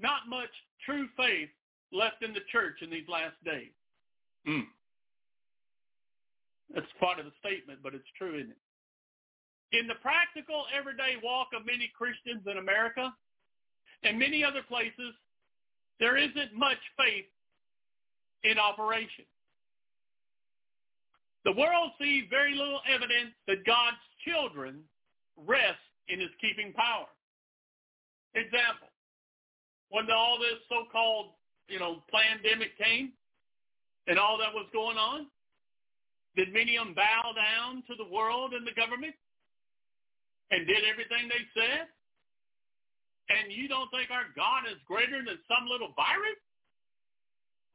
not much true faith left in the church in these last days. Mm. That's part of the statement, but it's true, isn't it? In the practical, everyday walk of many Christians in America and many other places, there isn't much faith in operation. The world sees very little evidence that God's children rest in his keeping power. Example, when all this so-called, you know, pandemic came and all that was going on, did many of them bow down to the world and the government and did everything they said? And you don't think our God is greater than some little virus?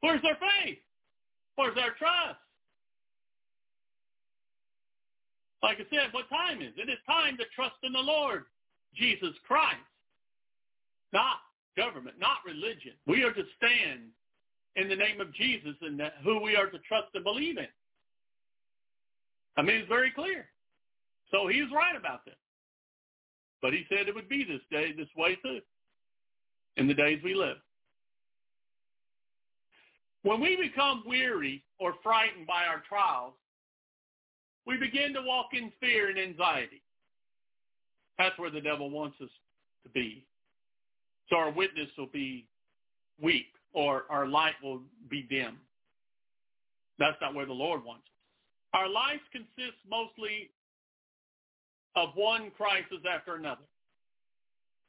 Where's their faith? Where's their trust? Like I said, what time is it? It's time to trust in the Lord, Jesus Christ. Not government, not religion. We are to stand in the name of Jesus and who we are to trust and believe in. I mean, it's very clear. So he was right about this. But he said it would be this day, this way too, in the days we live. When we become weary or frightened by our trials, we begin to walk in fear and anxiety. That's where the devil wants us to be. So our witness will be weak or our light will be dim. That's not where the Lord wants us. Our life consists mostly of one crisis after another.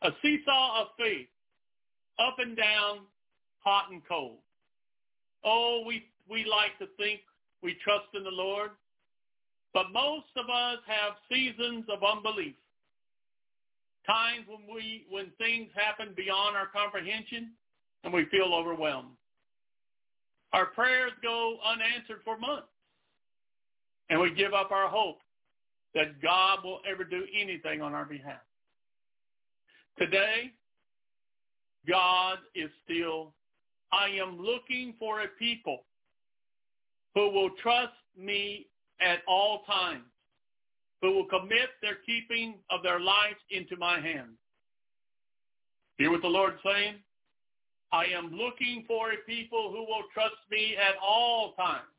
A seesaw of faith, up and down, hot and cold. Oh, we, we like to think we trust in the Lord, but most of us have seasons of unbelief. Times when we when things happen beyond our comprehension and we feel overwhelmed. Our prayers go unanswered for months. And we give up our hope that God will ever do anything on our behalf. Today, God is still, I am looking for a people who will trust me at all times, who will commit their keeping of their lives into my hands. Hear what the Lord's saying? I am looking for a people who will trust me at all times,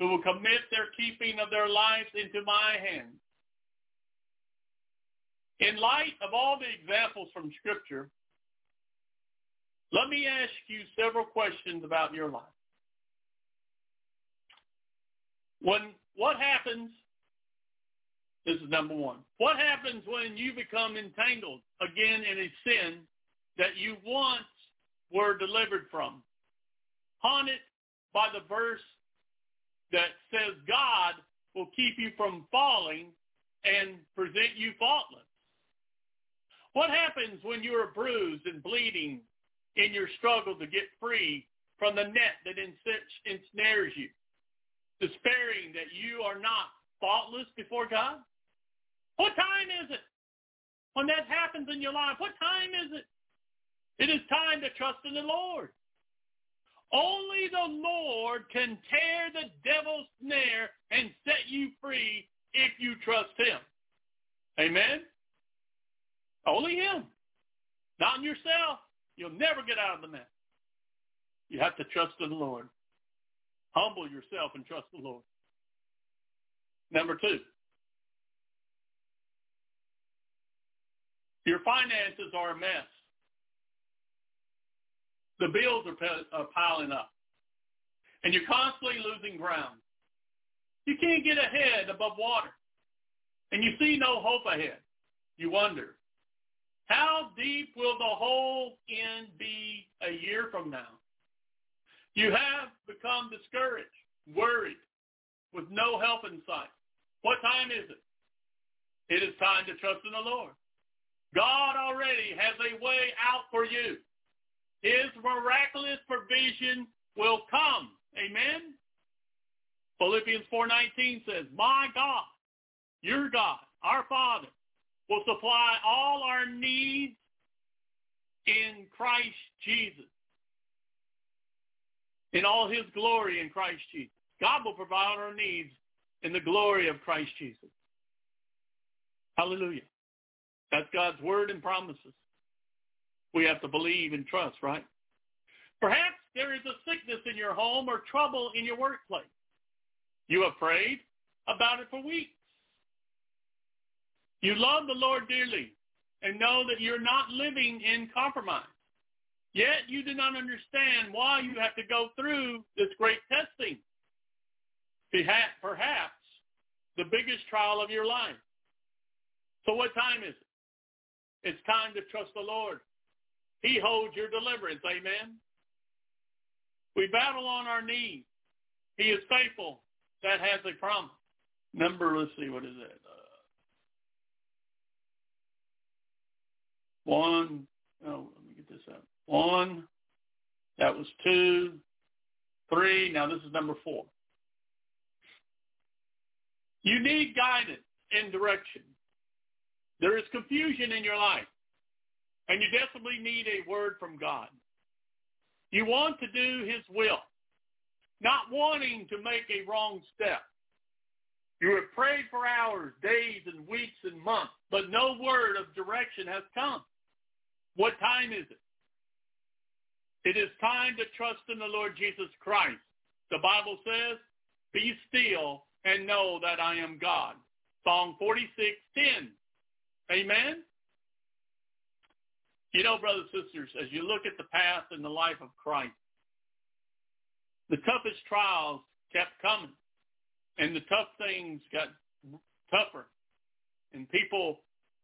who will commit their keeping of their lives into my hands. In light of all the examples from Scripture, let me ask you several questions about your life. When what happens? This is number one. What happens when you become entangled again in a sin that you once were delivered from? Haunted by the verse that says God will keep you from falling and present you faultless. What happens when you are bruised and bleeding in your struggle to get free from the net that ensnares you, despairing that you are not faultless before God? What time is it when that happens in your life? What time is it? It is time to trust in the Lord. Only the Lord can tear the devil's snare and set you free if you trust him. Amen? Only him. Not in yourself. You'll never get out of the mess. You have to trust in the Lord. Humble yourself and trust the Lord. Number two, your finances are a mess. The bills are uh, piling up. And you're constantly losing ground. You can't get ahead above water. And you see no hope ahead. You wonder, how deep will the whole end be a year from now? You have become discouraged, worried, with no help in sight. What time is it? It is time to trust in the Lord. God already has a way out for you. His miraculous provision will come. Amen? Philippians 4.19 says, My God, your God, our Father, will supply all our needs in Christ Jesus. In all his glory in Christ Jesus. God will provide our needs in the glory of Christ Jesus. Hallelujah. That's God's word and promises we have to believe and trust, right? Perhaps there is a sickness in your home or trouble in your workplace. You have prayed about it for weeks. You love the Lord dearly and know that you're not living in compromise. Yet you do not understand why you have to go through this great testing. Perhaps the biggest trial of your life. So what time is it? It's time to trust the Lord he holds your deliverance. Amen. We battle on our knees. He is faithful. That has a promise. Number, let's see, what is it? Uh, one, oh, let me get this up. One, that was two, three. Now this is number four. You need guidance and direction. There is confusion in your life. And you desperately need a word from God. You want to do his will, not wanting to make a wrong step. You have prayed for hours, days, and weeks and months, but no word of direction has come. What time is it? It is time to trust in the Lord Jesus Christ. The Bible says, be still and know that I am God. Psalm 46:10. Amen? You know, brothers and sisters, as you look at the path and the life of Christ, the toughest trials kept coming and the tough things got tougher and people,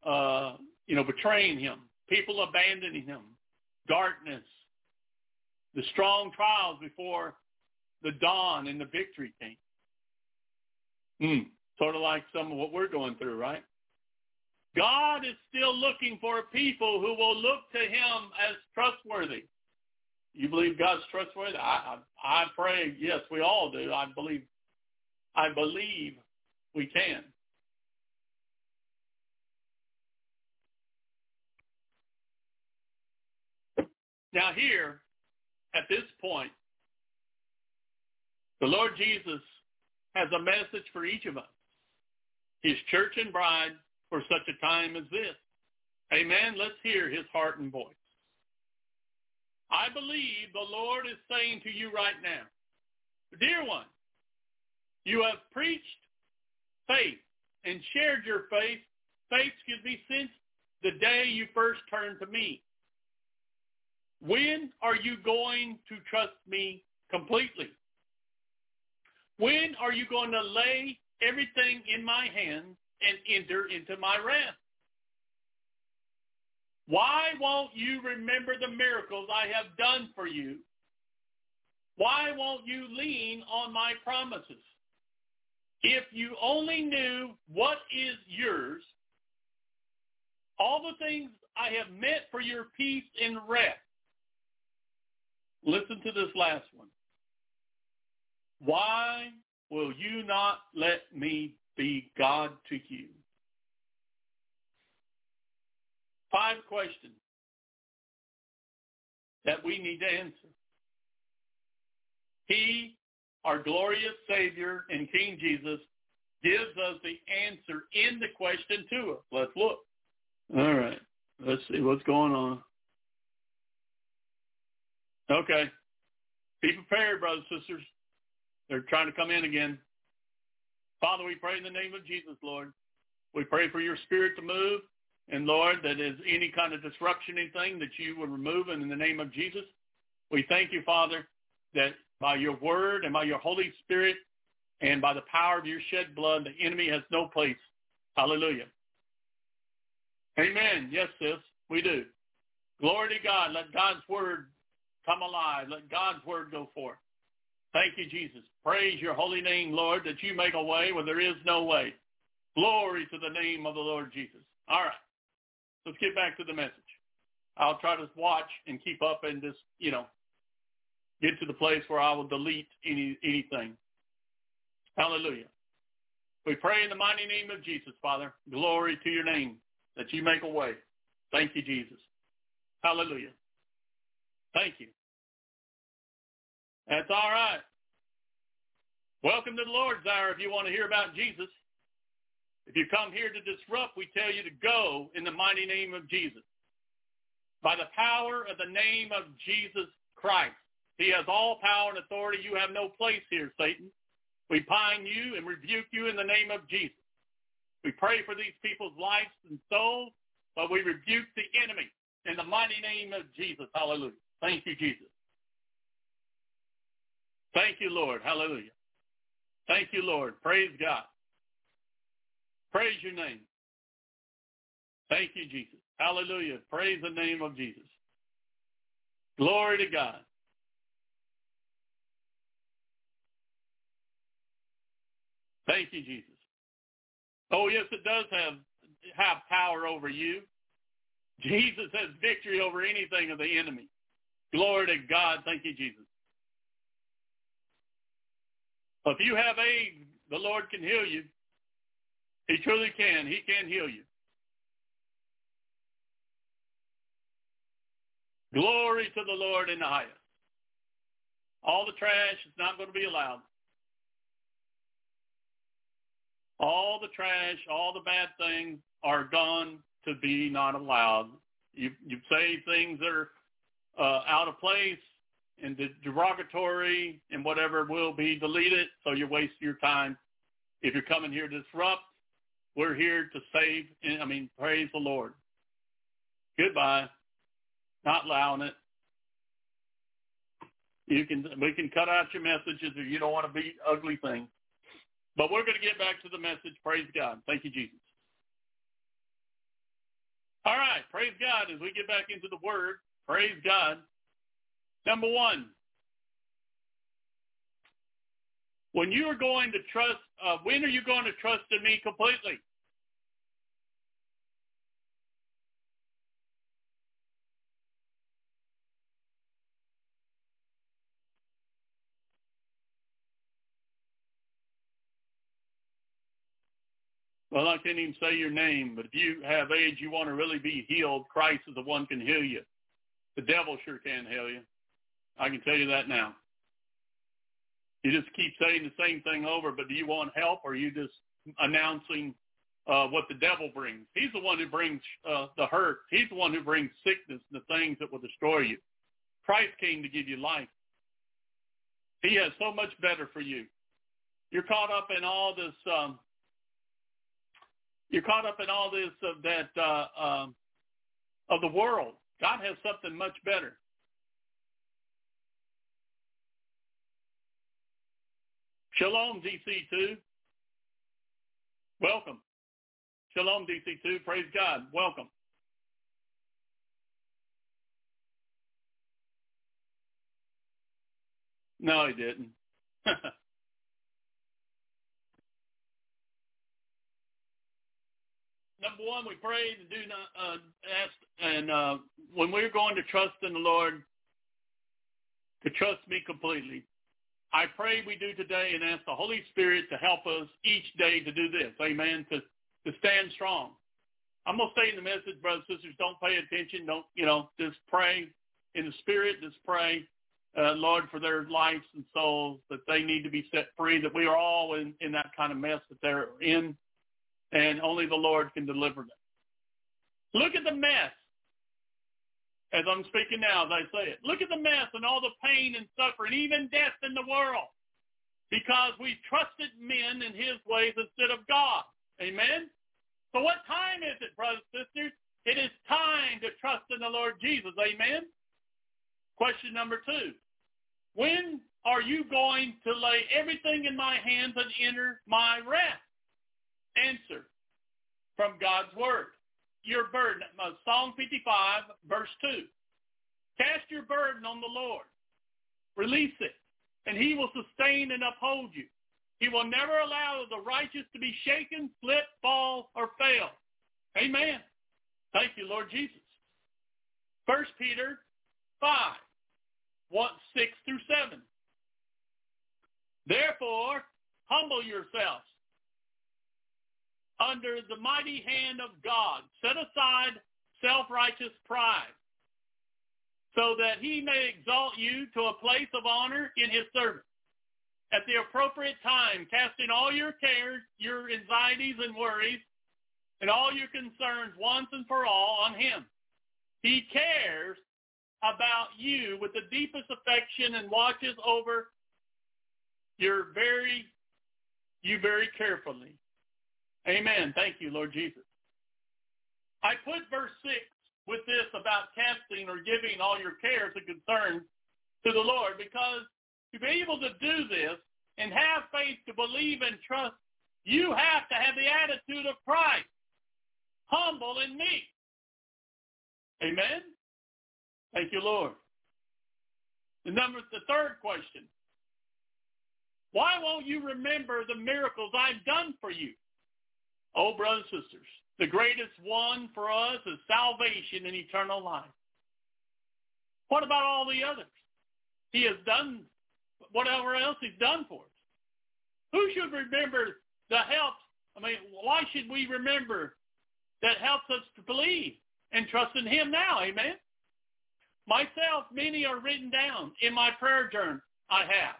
uh, you know, betraying him, people abandoning him, darkness, the strong trials before the dawn and the victory came. Hmm. Sort of like some of what we're going through, right? God is still looking for people who will look to him as trustworthy. You believe God's trustworthy? I, I, I pray, yes, we all do. I believe, I believe we can. Now here, at this point, the Lord Jesus has a message for each of us, his church and bride for such a time as this. Amen. Let's hear his heart and voice. I believe the Lord is saying to you right now, dear one, you have preached faith and shared your faith, faith, excuse me, since the day you first turned to me. When are you going to trust me completely? When are you going to lay everything in my hands and enter into my rest? Why won't you remember the miracles I have done for you? Why won't you lean on my promises? If you only knew what is yours, all the things I have meant for your peace and rest. Listen to this last one. Why will you not let me be God to you? Five questions that we need to answer. He, our glorious Savior and King Jesus, gives us the answer in the question to us. Let's look. All right. Let's see what's going on. Okay. Be prepared, brothers and sisters. They're trying to come in again. Father, we pray in the name of Jesus, Lord. We pray for your spirit to move. And Lord, that is any kind of disruption, anything that you would remove and in the name of Jesus. We thank you, Father, that by your word and by your Holy Spirit and by the power of your shed blood, the enemy has no place. Hallelujah. Amen. Yes, sis, we do. Glory to God. Let God's word come alive. Let God's word go forth. Thank you, Jesus. Praise your holy name, Lord, that you make a way where there is no way. Glory to the name of the Lord Jesus. All right. Let's get back to the message. I'll try to watch and keep up and just, you know, get to the place where I will delete any anything. Hallelujah. We pray in the mighty name of Jesus, Father. Glory to your name that you make a way. Thank you, Jesus. Hallelujah. Thank you. That's all right. Welcome to the Lord's Hour if you want to hear about Jesus. If you come here to disrupt, we tell you to go in the mighty name of Jesus. By the power of the name of Jesus Christ. He has all power and authority. You have no place here, Satan. We pine you and rebuke you in the name of Jesus. We pray for these people's lives and souls, but we rebuke the enemy in the mighty name of Jesus. Hallelujah. Thank you, Jesus. Thank you, Lord. Hallelujah. Thank you, Lord. Praise God. Praise your name. Thank you, Jesus. Hallelujah. Praise the name of Jesus. Glory to God. Thank you, Jesus. Oh, yes, it does have have power over you. Jesus has victory over anything of the enemy. Glory to God. Thank you, Jesus. If you have AIDS, the Lord can heal you. He truly can. He can heal you. Glory to the Lord in the highest. All the trash is not going to be allowed. All the trash, all the bad things are gone to be not allowed. You you say things that are uh, out of place and the derogatory and whatever will be deleted, so you waste your time. If you're coming here to disrupt, we're here to save. And, I mean, praise the Lord. Goodbye. Not allowing it. You can we can cut out your messages if you don't want to be ugly things. But we're going to get back to the message. Praise God. Thank you, Jesus. All right. Praise God. As we get back into the Word, praise God. Number one, when you are going to trust, uh, when are you going to trust in me completely? Well, I can't even say your name, but if you have age, you want to really be healed, Christ is the one can heal you. The devil sure can heal you. I can tell you that now. You just keep saying the same thing over, but do you want help or are you just announcing uh, what the devil brings? He's the one who brings uh, the hurt. He's the one who brings sickness and the things that will destroy you. Christ came to give you life. He has so much better for you. You're caught up in all this um, you're caught up in all this of that uh, um, of the world. God has something much better. Shalom, DC2. Welcome. Shalom, DC2. Praise God. Welcome. No, he didn't. number one, we prayed and do not uh, ask, and uh, when we're going to trust in the Lord, to trust me completely. I pray we do today and ask the Holy Spirit to help us each day to do this. Amen. To to stand strong. I'm gonna say in the message, brothers and sisters, don't pay attention. Don't you know? Just pray in the Spirit. Just pray, uh, Lord, for their lives and souls that they need to be set free. That we are all in in that kind of mess that they're in and only the Lord can deliver them. Look at the mess, as I'm speaking now, as I say it. Look at the mess and all the pain and suffering, even death in the world, because we trusted men and his ways instead of God. Amen? So what time is it, brothers and sisters? It is time to trust in the Lord Jesus. Amen? Question number two. When are you going to lay everything in my hands and enter my rest? answer from God's word. Your burden, uh, Psalm 55, verse 2. Cast your burden on the Lord. Release it, and he will sustain and uphold you. He will never allow the righteous to be shaken, slip, fall, or fail. Amen. Thank you, Lord Jesus. First Peter 5, 1, 6 through 7. Therefore, humble yourselves under the mighty hand of God. Set aside self-righteous pride so that he may exalt you to a place of honor in his service. At the appropriate time, casting all your cares, your anxieties and worries, and all your concerns once and for all on him. He cares about you with the deepest affection and watches over your very you very carefully. Amen. Thank you, Lord Jesus. I put verse 6 with this about casting or giving all your cares and concerns to the Lord because to be able to do this and have faith to believe and trust, you have to have the attitude of Christ, humble and meek. Amen? Thank you, Lord. The number, the third question. Why won't you remember the miracles I've done for you? Oh, brothers and sisters, the greatest one for us is salvation and eternal life. What about all the others? He has done whatever else he's done for us. Who should remember the help? I mean, why should we remember that helps us to believe and trust in him now? Amen. Myself, many are written down in my prayer journal I have.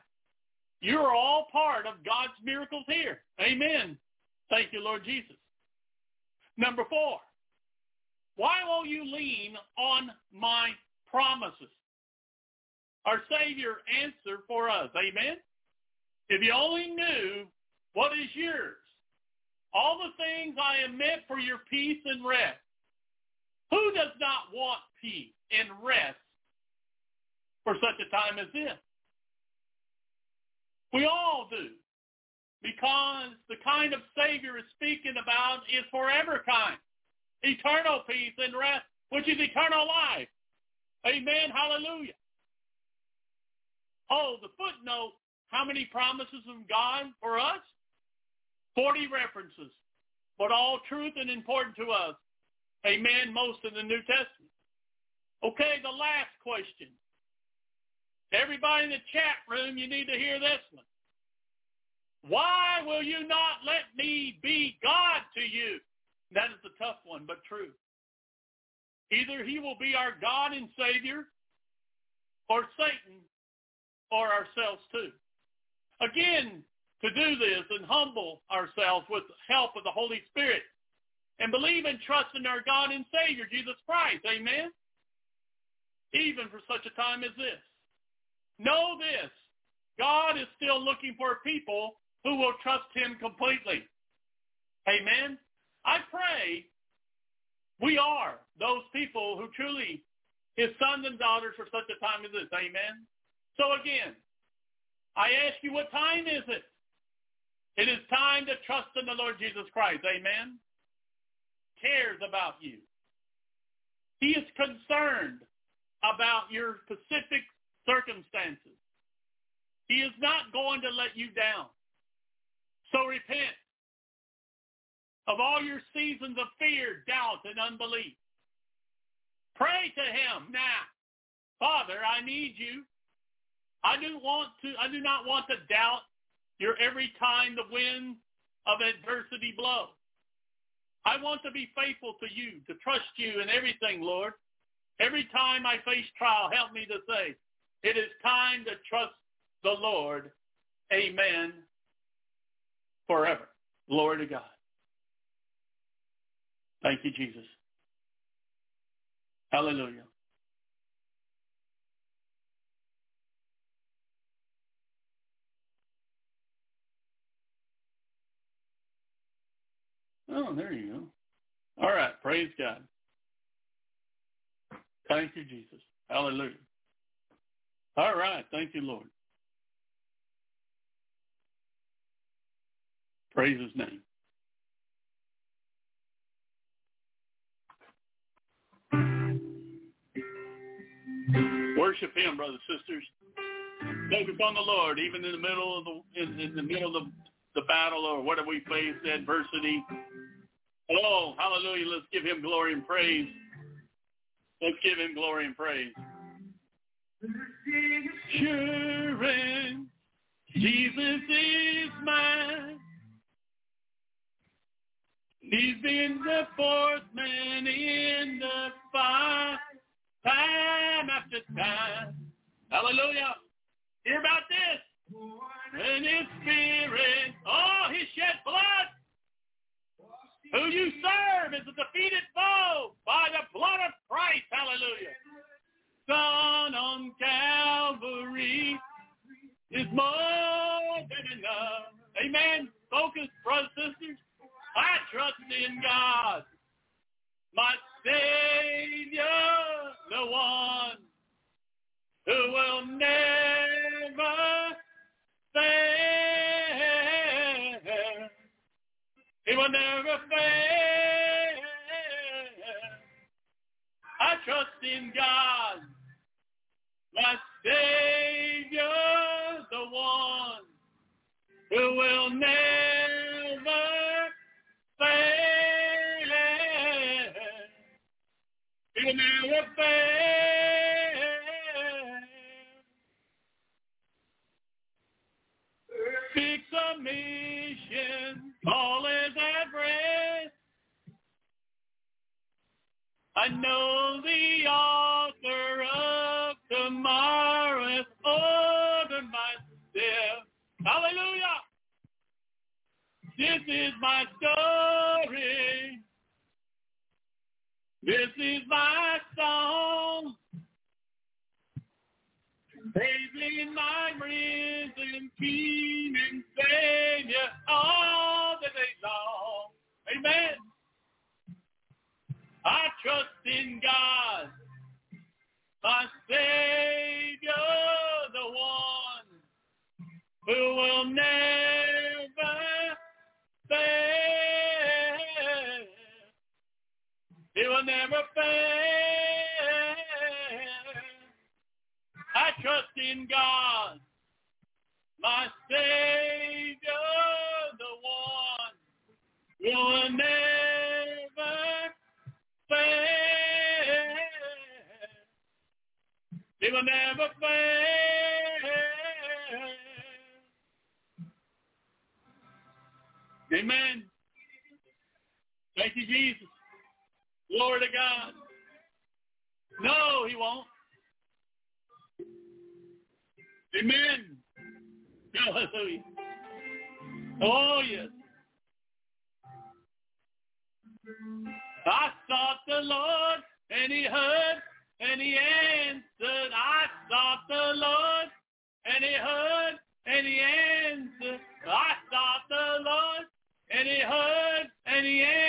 You're all part of God's miracles here. Amen. Thank you, Lord Jesus. Number four, why won't you lean on my promises? Our Savior answered for us. Amen? If you only knew what is yours, all the things I am meant for your peace and rest. Who does not want peace and rest for such a time as this? We all do. Because the kind of Savior is speaking about is forever kind. Eternal peace and rest, which is eternal life. Amen. Hallelujah. Oh, the footnote, how many promises from God for us? 40 references, but all truth and important to us. Amen. Most in the New Testament. Okay, the last question. Everybody in the chat room, you need to hear this one. Why will you not let me be God to you? That is a tough one, but true. Either he will be our God and Savior, or Satan, or ourselves too. Again, to do this and humble ourselves with the help of the Holy Spirit and believe and trust in our God and Savior, Jesus Christ. Amen? Even for such a time as this. Know this. God is still looking for people who will trust him completely. Amen? I pray we are those people who truly his sons and daughters for such a time as this. Amen? So again, I ask you, what time is it? It is time to trust in the Lord Jesus Christ. Amen? Cares about you. He is concerned about your specific circumstances. He is not going to let you down. So repent of all your seasons of fear, doubt, and unbelief. Pray to him now. Father, I need you. I do want to I do not want to doubt your every time the wind of adversity blows. I want to be faithful to you, to trust you in everything, Lord. Every time I face trial, help me to say, it is time to trust the Lord. Amen forever. Glory to God. Thank you, Jesus. Hallelujah. Oh, there you go. All right. Praise God. Thank you, Jesus. Hallelujah. All right. Thank you, Lord. Praise his name. Worship him, brothers and sisters. Focus on the Lord, even in the middle of the in, in the middle of the, battle or whatever we face, adversity. Oh, hallelujah. Let's give him glory and praise. Let's give him glory and praise. Jesus is mine. He's been the fourth man in the fight, time after time. Hallelujah. Hear about this? And his spirit, oh, he shed blood. Who you serve is a defeated foe by the blood of Christ. Hallelujah. Son on Calvary is more than enough. Amen. Focus, brothers sisters. I trust in God, my Savior, the one who will never fail. He will never fail. I trust in God, my Savior, the one who will never all. I know the author of tomorrow my. Hallelujah! This is my story. This is my song, praising my risen King and Savior all the day long. Amen. I trust in God, my Savior, the one who will never fail. never fail. I trust in God, my Savior, the one who will never fail. He will never fail. Amen. Thank you, Jesus. Glory to God. No, he won't. Amen. Hallelujah. Oh, yes. I sought the Lord, and he heard, and he answered. I sought the Lord, and he heard, and he answered. I sought the Lord, and he heard, and he answered.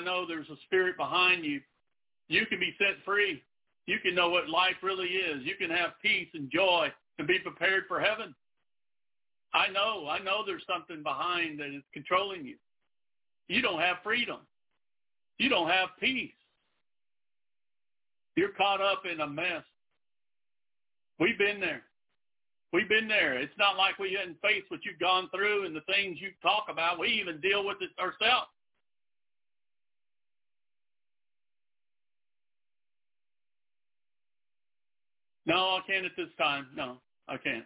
I know there's a spirit behind you. You can be set free. You can know what life really is. You can have peace and joy and be prepared for heaven. I know, I know there's something behind that is controlling you. You don't have freedom. You don't have peace. You're caught up in a mess. We've been there. We've been there. It's not like we hadn't faced what you've gone through and the things you talk about. We even deal with it ourselves. No, I can't at this time. No, I can't.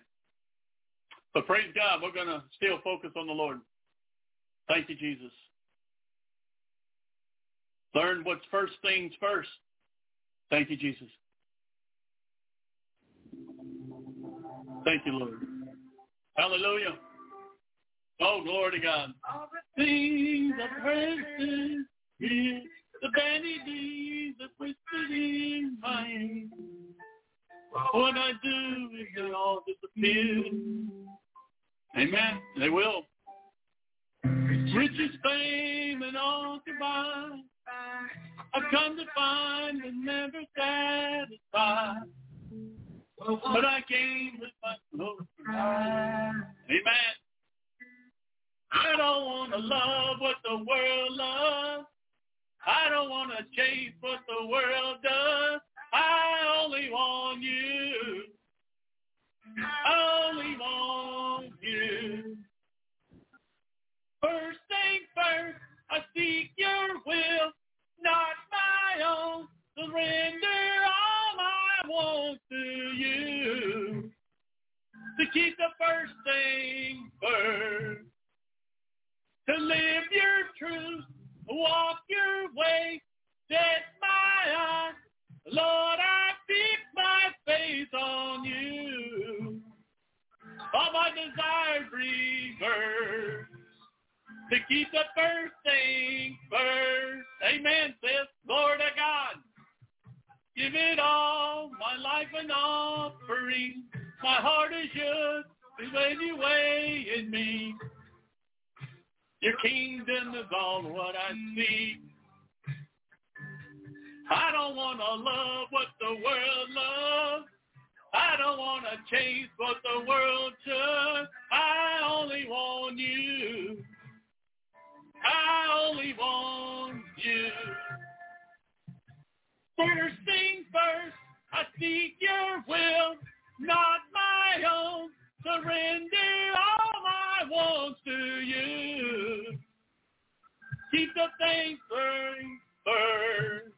But praise God, we're going to still focus on the Lord. Thank you, Jesus. Learn what's first things first. Thank you, Jesus. Thank you, Lord. Hallelujah. Oh, glory to God. All the things of precious the vanities that whispered in my. What I do is they all disappear. Amen. They will. Riches, fame, and all combined. I've come to find and never satisfied. But I came with my clothes Amen. I don't want to love what the world loves. I don't want to chase what the world does. I only want you. Only want you. First thing first, I seek your will, not my own. Surrender all I want to you. To keep the first thing first. To live your truth, walk your way, set my eyes. Lord, I fix my face on you. All my desires reverse. To keep the first thing first. Amen, sis. Glory to God. Give it all, my life an offering. My heart is yours, is anyway in me. Your kingdom is all what I see. I don't want to love what the world loves. I don't want to chase what the world does. I only want you. I only want you. First thing first, I seek your will, not my own. Surrender all my wants to you. Keep the things burning first.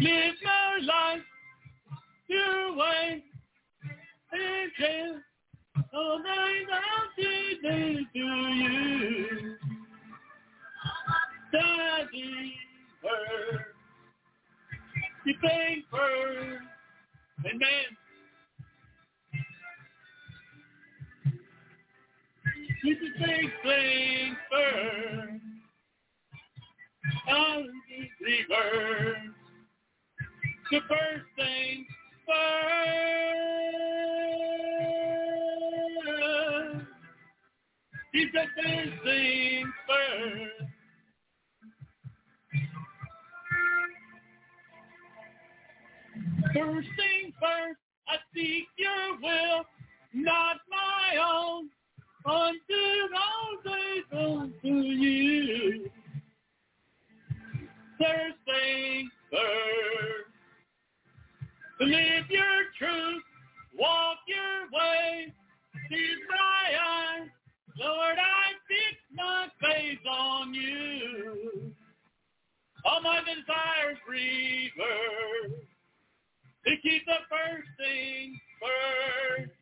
Live my life your way. And just all night I'll do to you. Daddy first. You think first. Amen. You can things first. I'll reverse the first thing first. Keep the first thing first. First thing first, I seek your will, not my own, until all days unto you. First thing first, Live your truth, walk your way. These my eyes, Lord, I fix my face on you. All my desires reverse to keep the first thing first.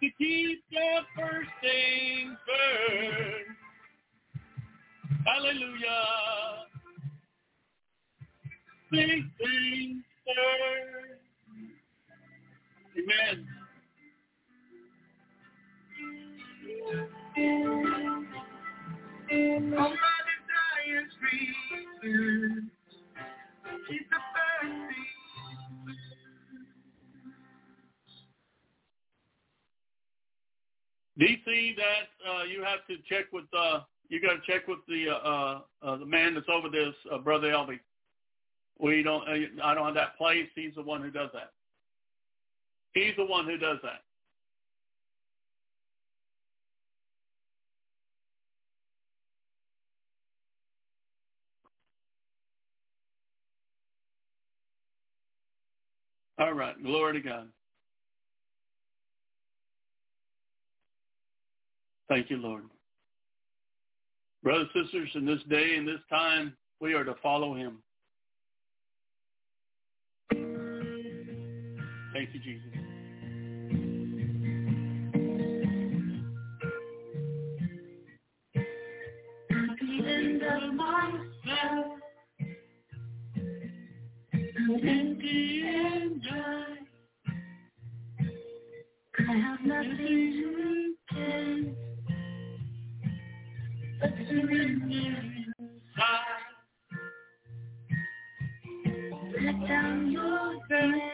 To keep the first thing first. Hallelujah. Big things. Amen. Somebody dying reason. Keep the first thing. DC, that uh, you have to check with. Uh, you got to check with the uh, uh, uh, the man that's over this, uh, brother Elvi. We don't. Uh, I don't have that place. He's the one who does that. He's the one who does that. All right. Glory to God. Thank you, Lord. Brothers and sisters, in this day and this time, we are to follow him. Thank you, Jesus. End of myself. I have nothing to. But. Let down your breath.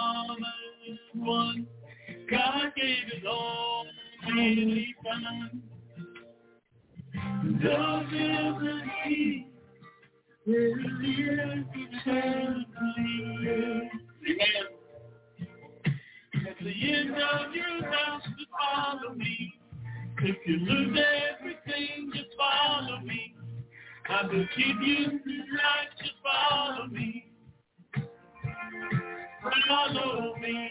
Amen. At the end of your follow me. If you lose everything, just follow me. I will keep you just follow me. Follow me.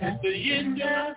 At the end of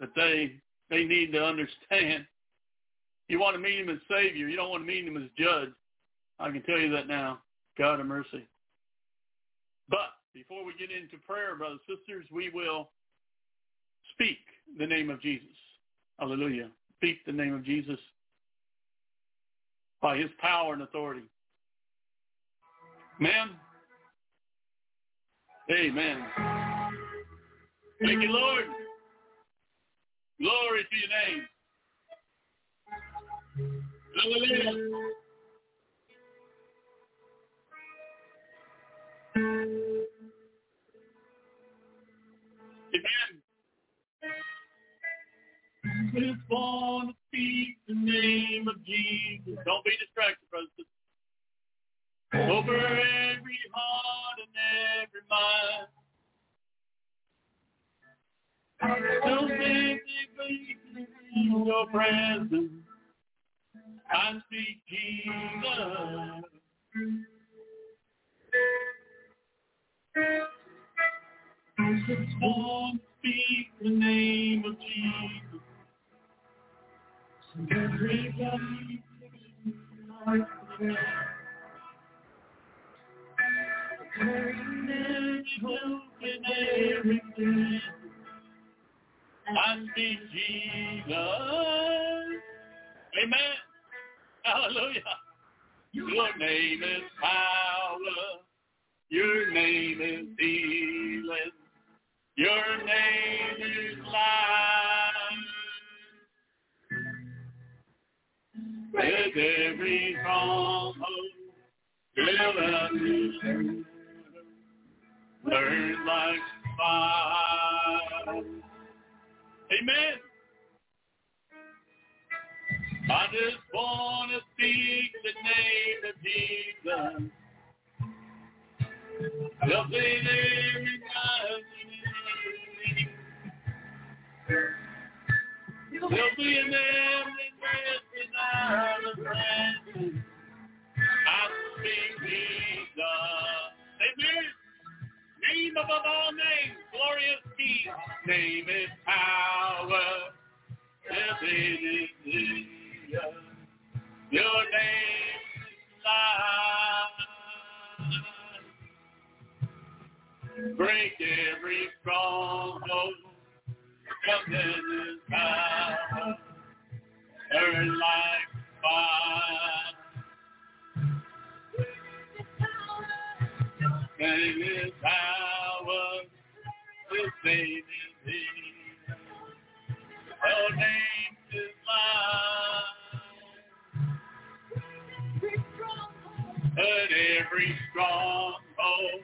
that they they need to understand. You want to meet him as Savior. You don't want to meet him as Judge. I can tell you that now. God of mercy. But before we get into prayer, brothers and sisters, we will speak the name of Jesus. Hallelujah. Speak the name of Jesus by his power and authority. Amen. Amen. Thank you, Lord. Glory to your name. Hallelujah. Amen. Want to speak the name of Jesus. Don't be distracted, brothers. Over every heart and every mind. So physically in your presence, I speak Jesus. Just want to speak the name of Jesus. So everybody like the everything. I speak Jesus. Amen. Hallelujah. Your name is power. Your name is healing. Your name is life. Let every stronghold fill burn like fire. Amen. I just want to speak the name of Jesus. Something every time. Something in every breath without a friend. I speak Jesus. Amen. Name above all names, glorious King. Name is power. Is. Your name is life. Break every stronghold. Come His power. Burn like fire. Is power. His name is healing. Your name is. But every stronghold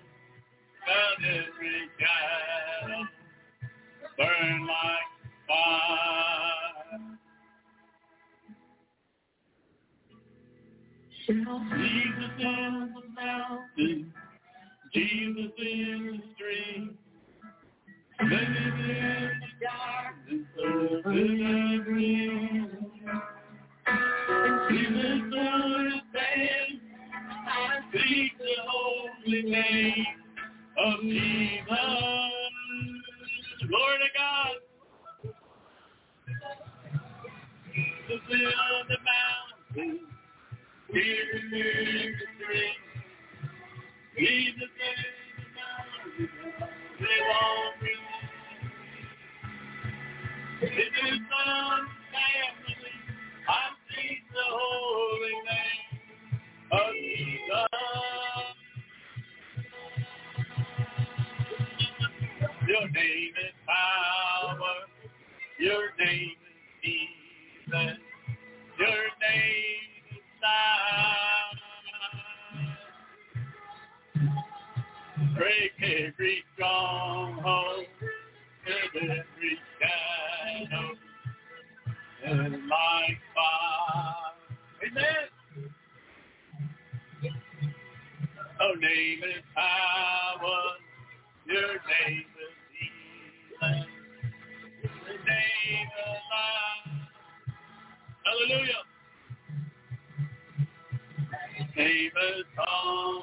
and every like fire. Jesus in the mountain, Jesus in the street, living in the darkness Jesus on I the holy name of Jesus. Glory to God. In the mountain, in the street, Jesus family, I the holy name of Jesus. Your name is power. Your name is healing. Your name is life. Break every stronghold, every shadow, burn like fire. Amen. Oh, name is power. Your name is healing. The name of life. Hallelujah. Name is home,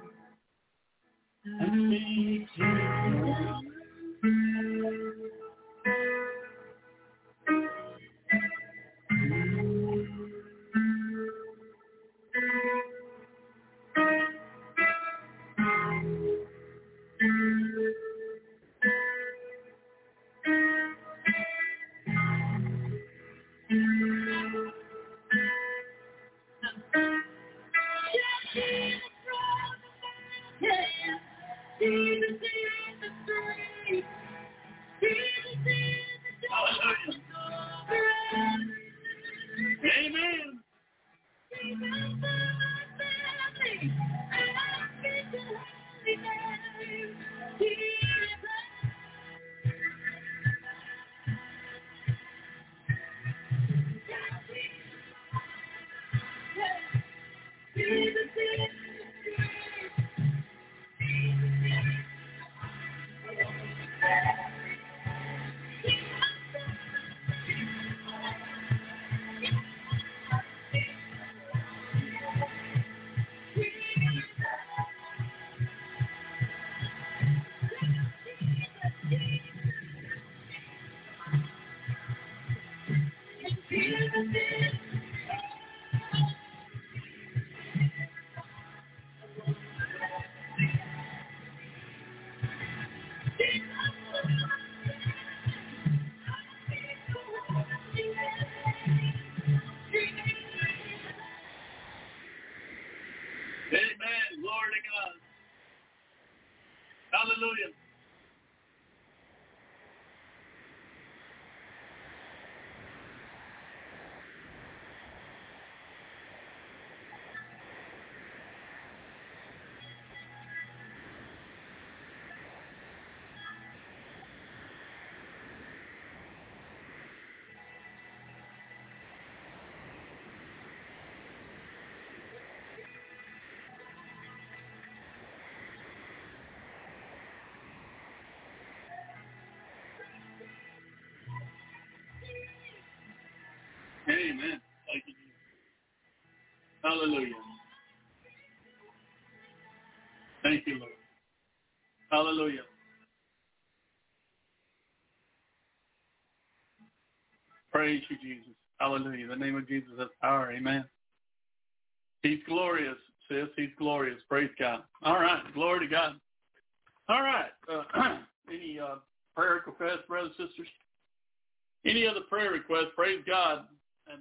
speak Jesus. Hallelujah. Thank you, Lord. Hallelujah. Praise you, Jesus. Hallelujah. The name of Jesus has power. Amen. He's glorious, sis. He's glorious. Praise God. All right. Glory to God. All right. Uh, any uh, prayer requests, brothers and sisters? Any other prayer requests? Praise God.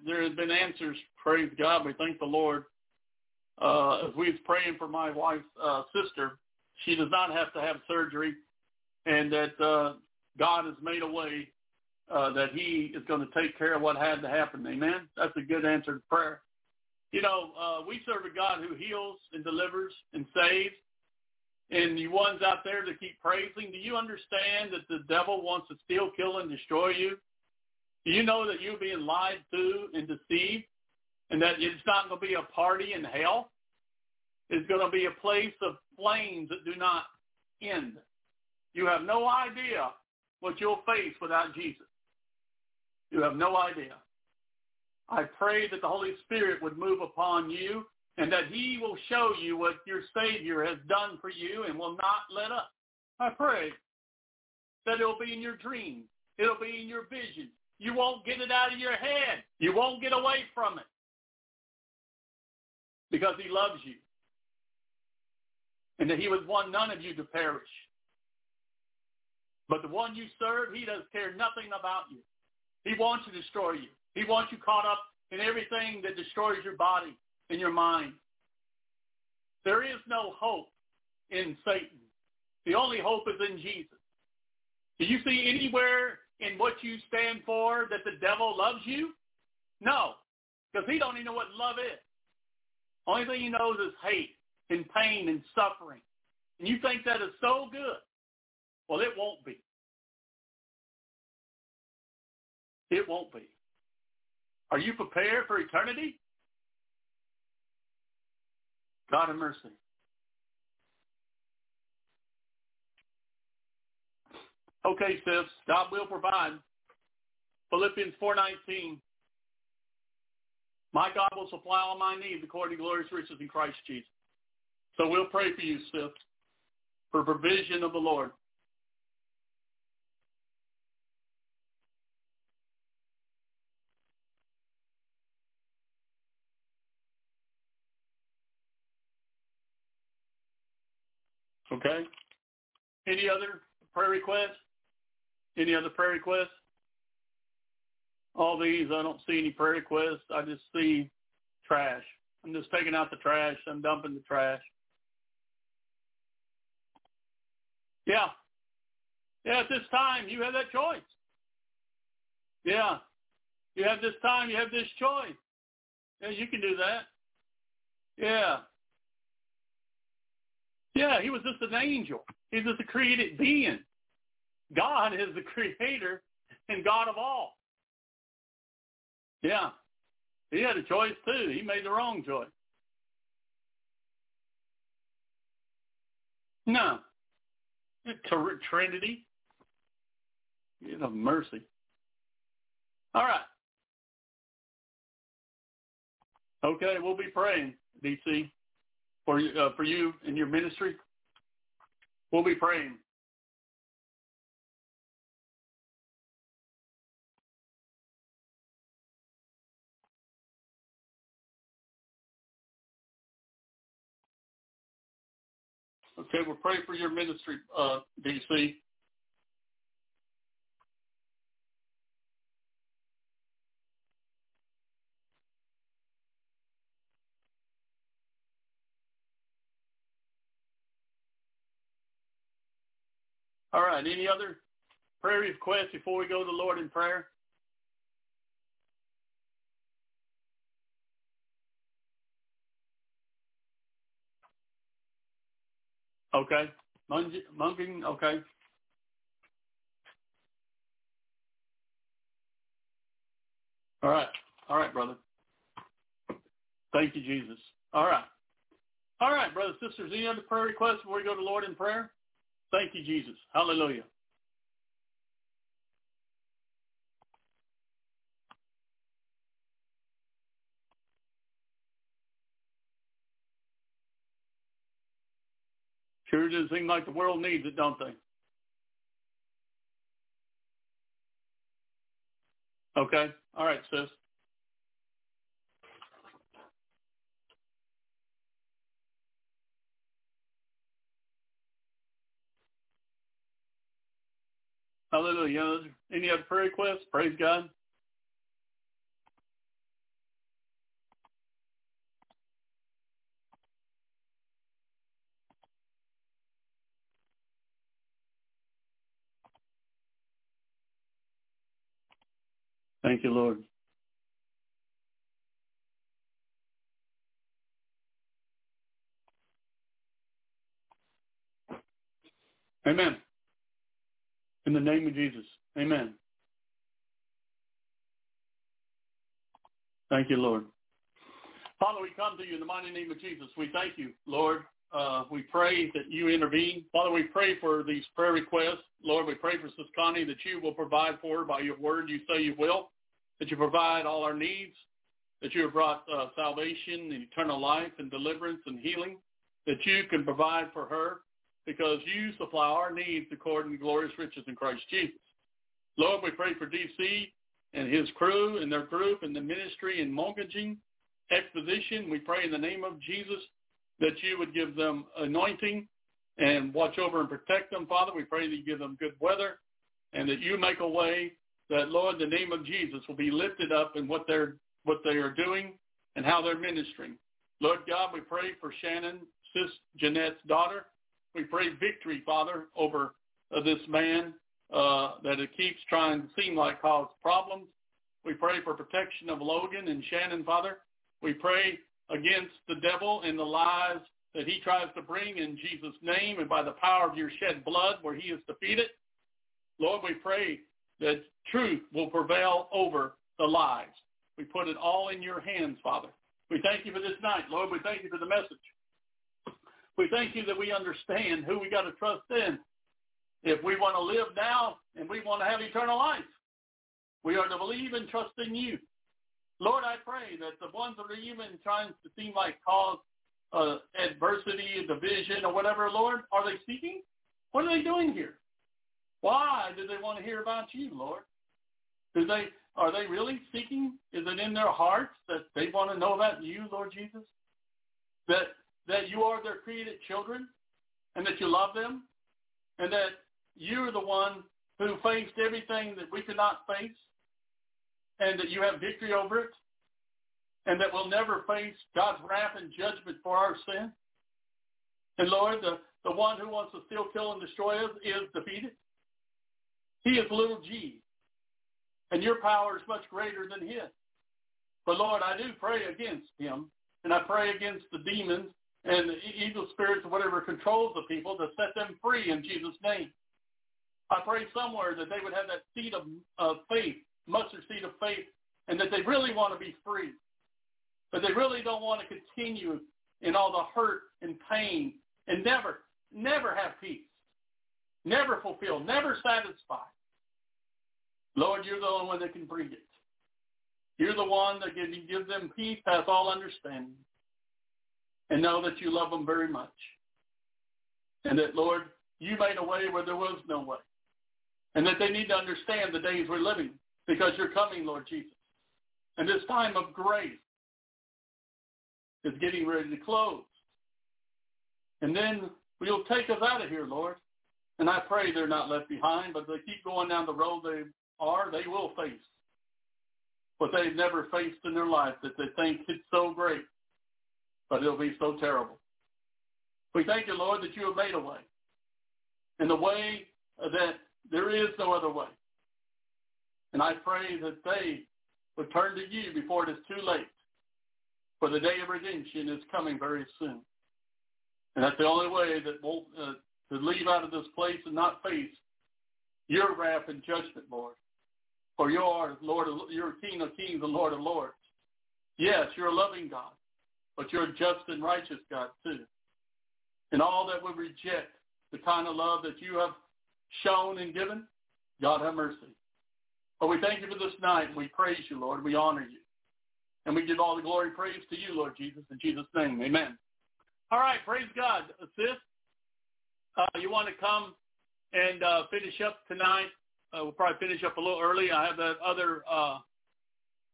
There has been answers. Praise God. We thank the Lord. Uh, as we was praying for my wife's uh, sister, she does not have to have surgery, and that uh, God has made a way uh, that He is going to take care of what had to happen. Amen. That's a good answer to prayer. You know, uh, we serve a God who heals and delivers and saves. And you ones out there that keep praising, do you understand that the devil wants to steal, kill, and destroy you? Do you know that you're being lied to and deceived and that it's not going to be a party in hell? It's going to be a place of flames that do not end. You have no idea what you'll face without Jesus. You have no idea. I pray that the Holy Spirit would move upon you and that he will show you what your Savior has done for you and will not let up. I pray that it'll be in your dreams. It'll be in your vision. You won't get it out of your head. You won't get away from it because he loves you and that he would want none of you to perish. But the one you serve, he does care nothing about you. He wants to destroy you. He wants you caught up in everything that destroys your body and your mind. There is no hope in Satan. The only hope is in Jesus. Do you see anywhere in what you stand for that the devil loves you? No, because he don't even know what love is. Only thing he knows is hate and pain and suffering. And you think that is so good. Well, it won't be. It won't be. Are you prepared for eternity? God have mercy. Okay, sis, God will provide. Philippians 4.19. My God will supply all my needs according to glorious riches in Christ Jesus. So we'll pray for you, sis, for provision of the Lord. Okay? Any other prayer requests? Any other prayer requests? All these, I don't see any prayer requests. I just see trash. I'm just taking out the trash. I'm dumping the trash. Yeah. Yeah, at this time, you have that choice. Yeah. You have this time, you have this choice. Yeah, you can do that. Yeah. Yeah, he was just an angel. He's just a created being. God is the creator and God of all. Yeah. He had a choice too. He made the wrong choice. No. Trinity. You know, mercy. All right. Okay, we'll be praying, DC for you, uh, for you and your ministry. We'll be praying. Okay, we'll pray for your ministry, uh, DC. All right. Any other prayer requests before we go to the Lord in prayer? Okay. Munking, okay. All right. All right, brother. Thank you, Jesus. All right. All right, brothers, sisters, any other prayer requests before we go to Lord in prayer? Thank you, Jesus. Hallelujah. Sure does seem like the world needs it, don't they? Okay. All right, sis. Hallelujah. Any other prayer requests? Praise God. Thank you, Lord. Amen. In the name of Jesus. Amen. Thank you, Lord. Father, we come to you in the mighty name of Jesus. We thank you, Lord. Uh, we pray that you intervene. Father, we pray for these prayer requests. Lord, we pray for Sis Connie that you will provide for her by your word. You say you will, that you provide all our needs, that you have brought uh, salvation and eternal life and deliverance and healing, that you can provide for her because you supply our needs according to glorious riches in Christ Jesus. Lord, we pray for DC and his crew and their group and the ministry and Mongajing exposition. We pray in the name of Jesus that you would give them anointing and watch over and protect them, Father. We pray that you give them good weather and that you make a way that, Lord, the name of Jesus will be lifted up in what they're what they are doing and how they're ministering. Lord God, we pray for Shannon, Sis Jeanette's daughter. We pray victory, Father, over uh, this man uh, that it keeps trying to seem like cause problems. We pray for protection of Logan and Shannon, Father. We pray against the devil and the lies that he tries to bring in Jesus' name and by the power of your shed blood where he is defeated. Lord, we pray that truth will prevail over the lies. We put it all in your hands, Father. We thank you for this night. Lord, we thank you for the message. We thank you that we understand who we got to trust in. If we want to live now and we want to have eternal life, we are to believe and trust in you. Lord, I pray that the ones that are even trying to seem like cause uh, adversity, division, or whatever, Lord, are they seeking? What are they doing here? Why do they want to hear about you, Lord? Do they are they really seeking? Is it in their hearts that they want to know about you, Lord Jesus? That that you are their created children and that you love them and that you're the one who faced everything that we could not face and that you have victory over it and that we'll never face God's wrath and judgment for our sin. And Lord, the, the one who wants to steal, kill, and destroy us is defeated. He is little g. And your power is much greater than his. But Lord, I do pray against him. And I pray against the demons and the evil spirits whatever controls the people to set them free in Jesus' name. I pray somewhere that they would have that seed of, of faith, mustard seed of faith, and that they really want to be free. But they really don't want to continue in all the hurt and pain and never, never have peace, never fulfill, never satisfy. Lord, you're the only one that can bring it. You're the one that can give them peace past all understanding. And know that you love them very much. And that, Lord, you made a way where there was no way. And that they need to understand the days we're living because you're coming, Lord Jesus. And this time of grace is getting ready to close. And then you'll take us out of here, Lord. And I pray they're not left behind, but they keep going down the road they are, they will face what they've never faced in their life that they think it's so great, but it'll be so terrible. We thank you, Lord, that you have made a way. In the way that there is no other way. And I pray that they would turn to you before it is too late. For the day of redemption is coming very soon. And that's the only way that we'll uh, to leave out of this place and not face your wrath and judgment, Lord. For you are Lord, you're King of Kings and Lord of Lords. Yes, you're a loving God, but you're a just and righteous God too. And all that would reject the kind of love that you have shown and given, God have mercy. But we thank you for this night. and We praise you, Lord. We honor you. And we give all the glory and praise to you, Lord Jesus, in Jesus' name. Amen. All right, praise God. Sis, uh, you want to come and uh, finish up tonight uh, we'll probably finish up a little early. I have that other uh,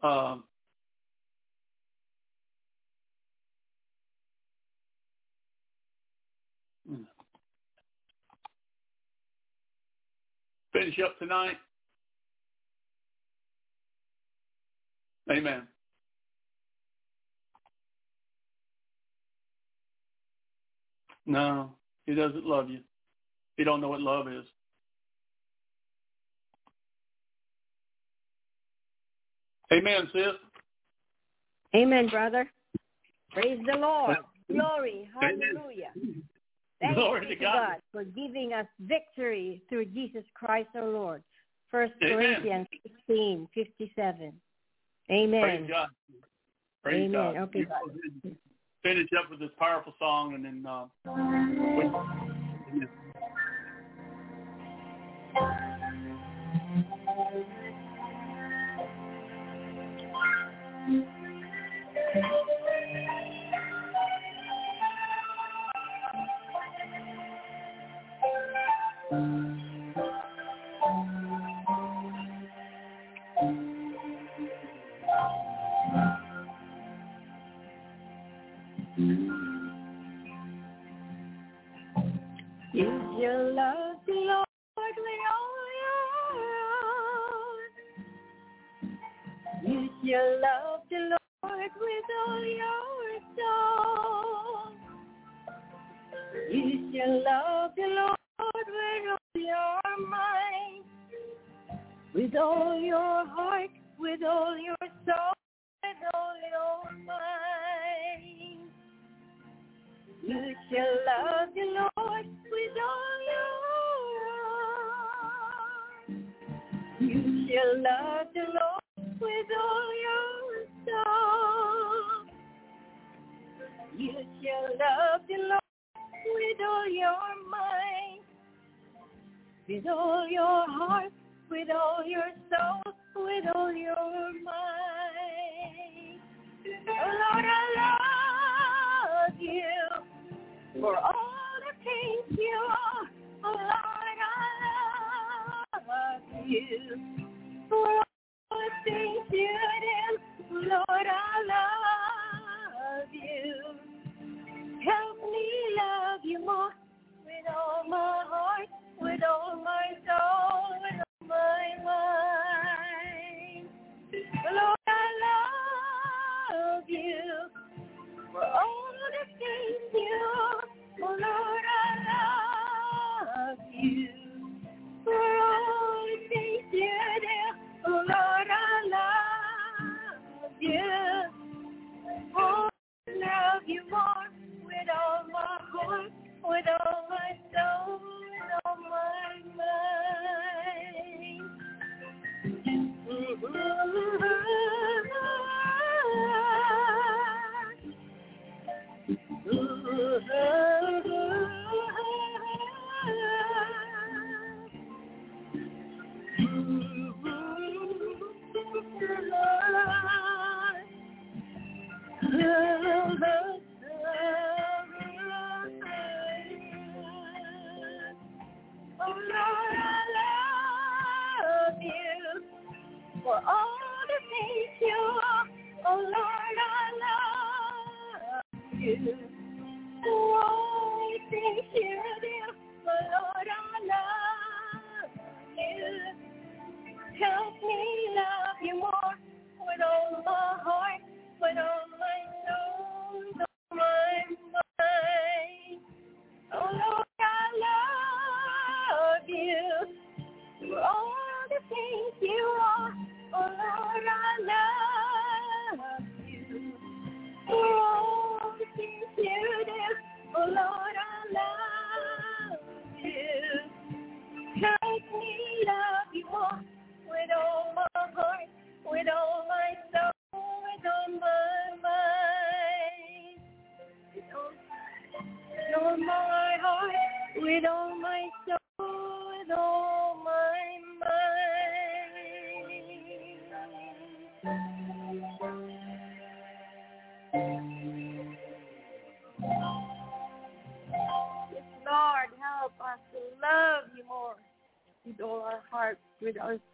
uh, finish up tonight. Amen. No, he doesn't love you. He don't know what love is. Amen, sis. Amen, brother. Praise the Lord. Glory. Hallelujah. Thank Glory you to God. God for giving us victory through Jesus Christ our Lord. First Amen. Corinthians 16, 57. Amen. Praise God. Praise Amen. God. Okay, God. Finish up with this powerful song and then uh,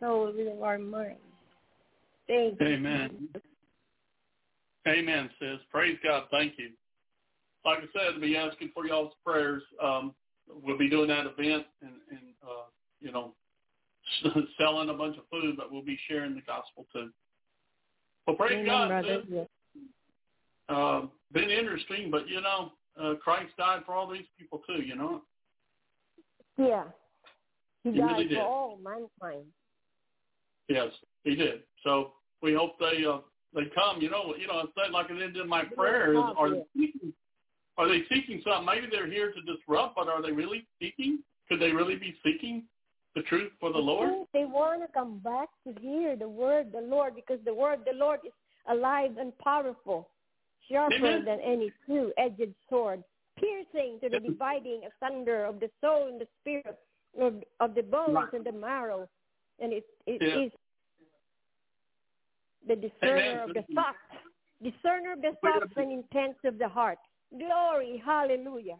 with our soul, with all our mind. Thank you. Amen. Amen, sis. Praise God. Thank you. Like I said, I'll be asking for y'all's prayers. Um, we'll be doing that event and, and uh, you know, selling a bunch of food, but we'll be sharing the gospel too. Well, praise Amen, God. brother. sis. Uh, been interesting, but you know, uh, Christ died for all these people too. You know. Yeah. He, He died really did. for all mankind. Yes, he did. So we hope they uh, they come. You know, you know, it's not like it ended my prayers. Are they seeking, are they seeking something? Maybe they're here to disrupt, but are they really seeking? Could they really be seeking the truth for the Lord? They want to come back to hear the word, the Lord, because the word, the Lord is alive and powerful, sharper Amen. than any two-edged sword, piercing to the dividing asunder of the soul and the spirit, of, of the bones Right. and the marrow, and it it Yeah. is the discerner Amen. of the thoughts, discerner of the uh, thoughts and intents of the heart. Glory, hallelujah.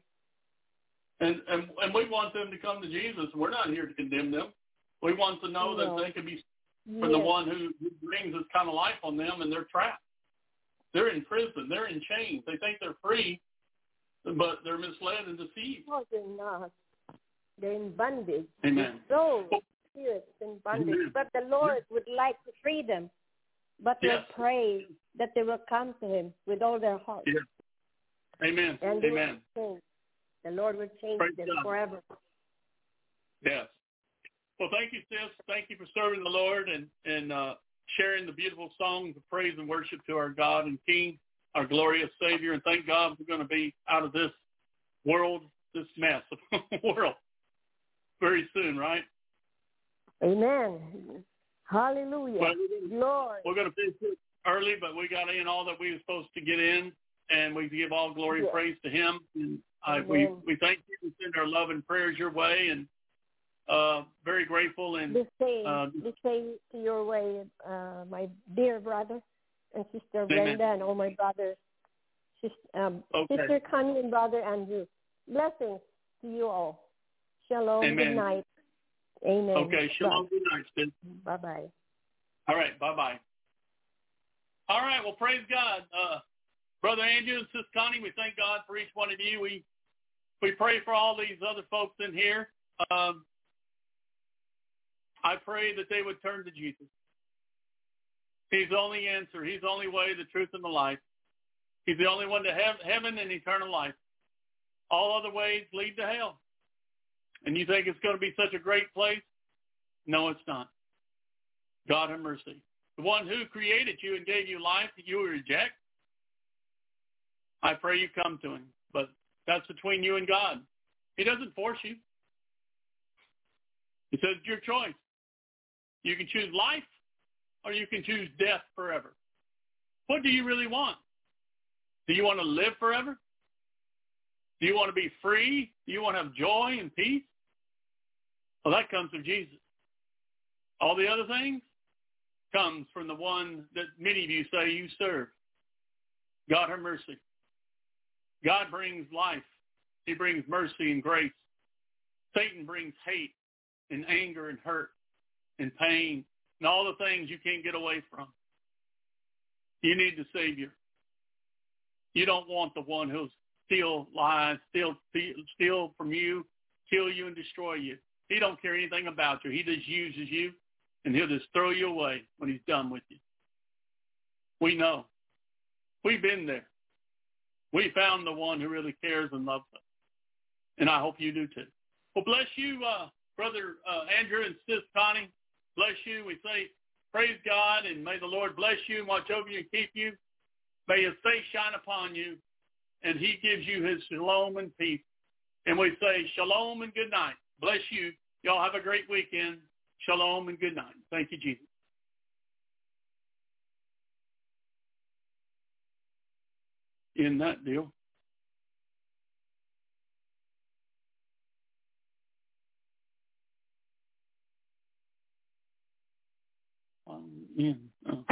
And, and and we want them to come to Jesus. We're not here to condemn them. We want to know No. that they can be for the one who brings this kind of life on them, and they're trapped. They're in prison. They're in chains. They think they're free, but they're misled and deceived. No, they're not. They're in bondage. Amen. Soul, spirit in bondage. Amen. But the Lord would like to free them. but Yes. Lord, pray that they will come to him with all their heart. Yes. Amen. And Amen. The Lord will change Praise them God. forever. Yes. Well, thank you, sis. Thank you for serving the Lord and and uh, sharing the beautiful songs of praise and worship to our God and King, our glorious Savior. And thank God we're going to be out of this world, this mess of world, very soon, right? Amen. Hallelujah. Well, we're gonna- Lord. We're going to finish it early, but we got in all that we were supposed to get in, and we give all glory and praise to Him. And I, we we thank you and send our love and prayers your way, and uh, very grateful. And The same, uh, the same to your way, uh, my dear brother and sister Amen. Brenda and all my brothers, sis, um, Okay. sister Connie and brother Andrew. Blessings to you all. Shalom. Amen. Good night. Amen. okay, shalom, good night, sis. Bye bye. All right, bye bye. All right, well, praise God, uh, brother Andrew and Sis Connie. We thank God for each one of you. We we pray for all these other folks in here. Um, I pray that they would turn to Jesus. He's the only answer. He's the only way, the truth, and the life. He's the only one to have heaven and eternal life. All other ways lead to hell. And you think it's going to be such a great place? No, it's not. God have mercy. The one who created you and gave you life that you reject, I pray you come to him. But that's between you and God. He doesn't force you. He says it's your choice. You can choose life or you can choose death forever. What do you really want? Do you want to live forever? Do you want to be free? Do you want to have joy and peace? Well, that comes from Jesus. All the other things comes from the one that many of you say you serve. God have mercy. God brings life. He brings mercy and grace. Satan brings hate and anger and hurt and pain and all the things you can't get away from. You need the Savior. You don't want the one who'll steal lies, steal, steal from you, kill you, and destroy you. He don't care anything about you. He just uses you, and he'll just throw you away when he's done with you. We know. We've been there. We found the one who really cares and loves us. And I hope you do too. Well, bless you, uh, Brother uh, Andrew and Sis Connie. Bless you. We say, praise God, and may the Lord bless you and watch over you and keep you. May his face shine upon you, and he gives you his shalom and peace. And we say, shalom and good night. Bless you. Y'all have a great weekend. Shalom and good night. Thank you, Jesus. In that deal. Um, in. Oh.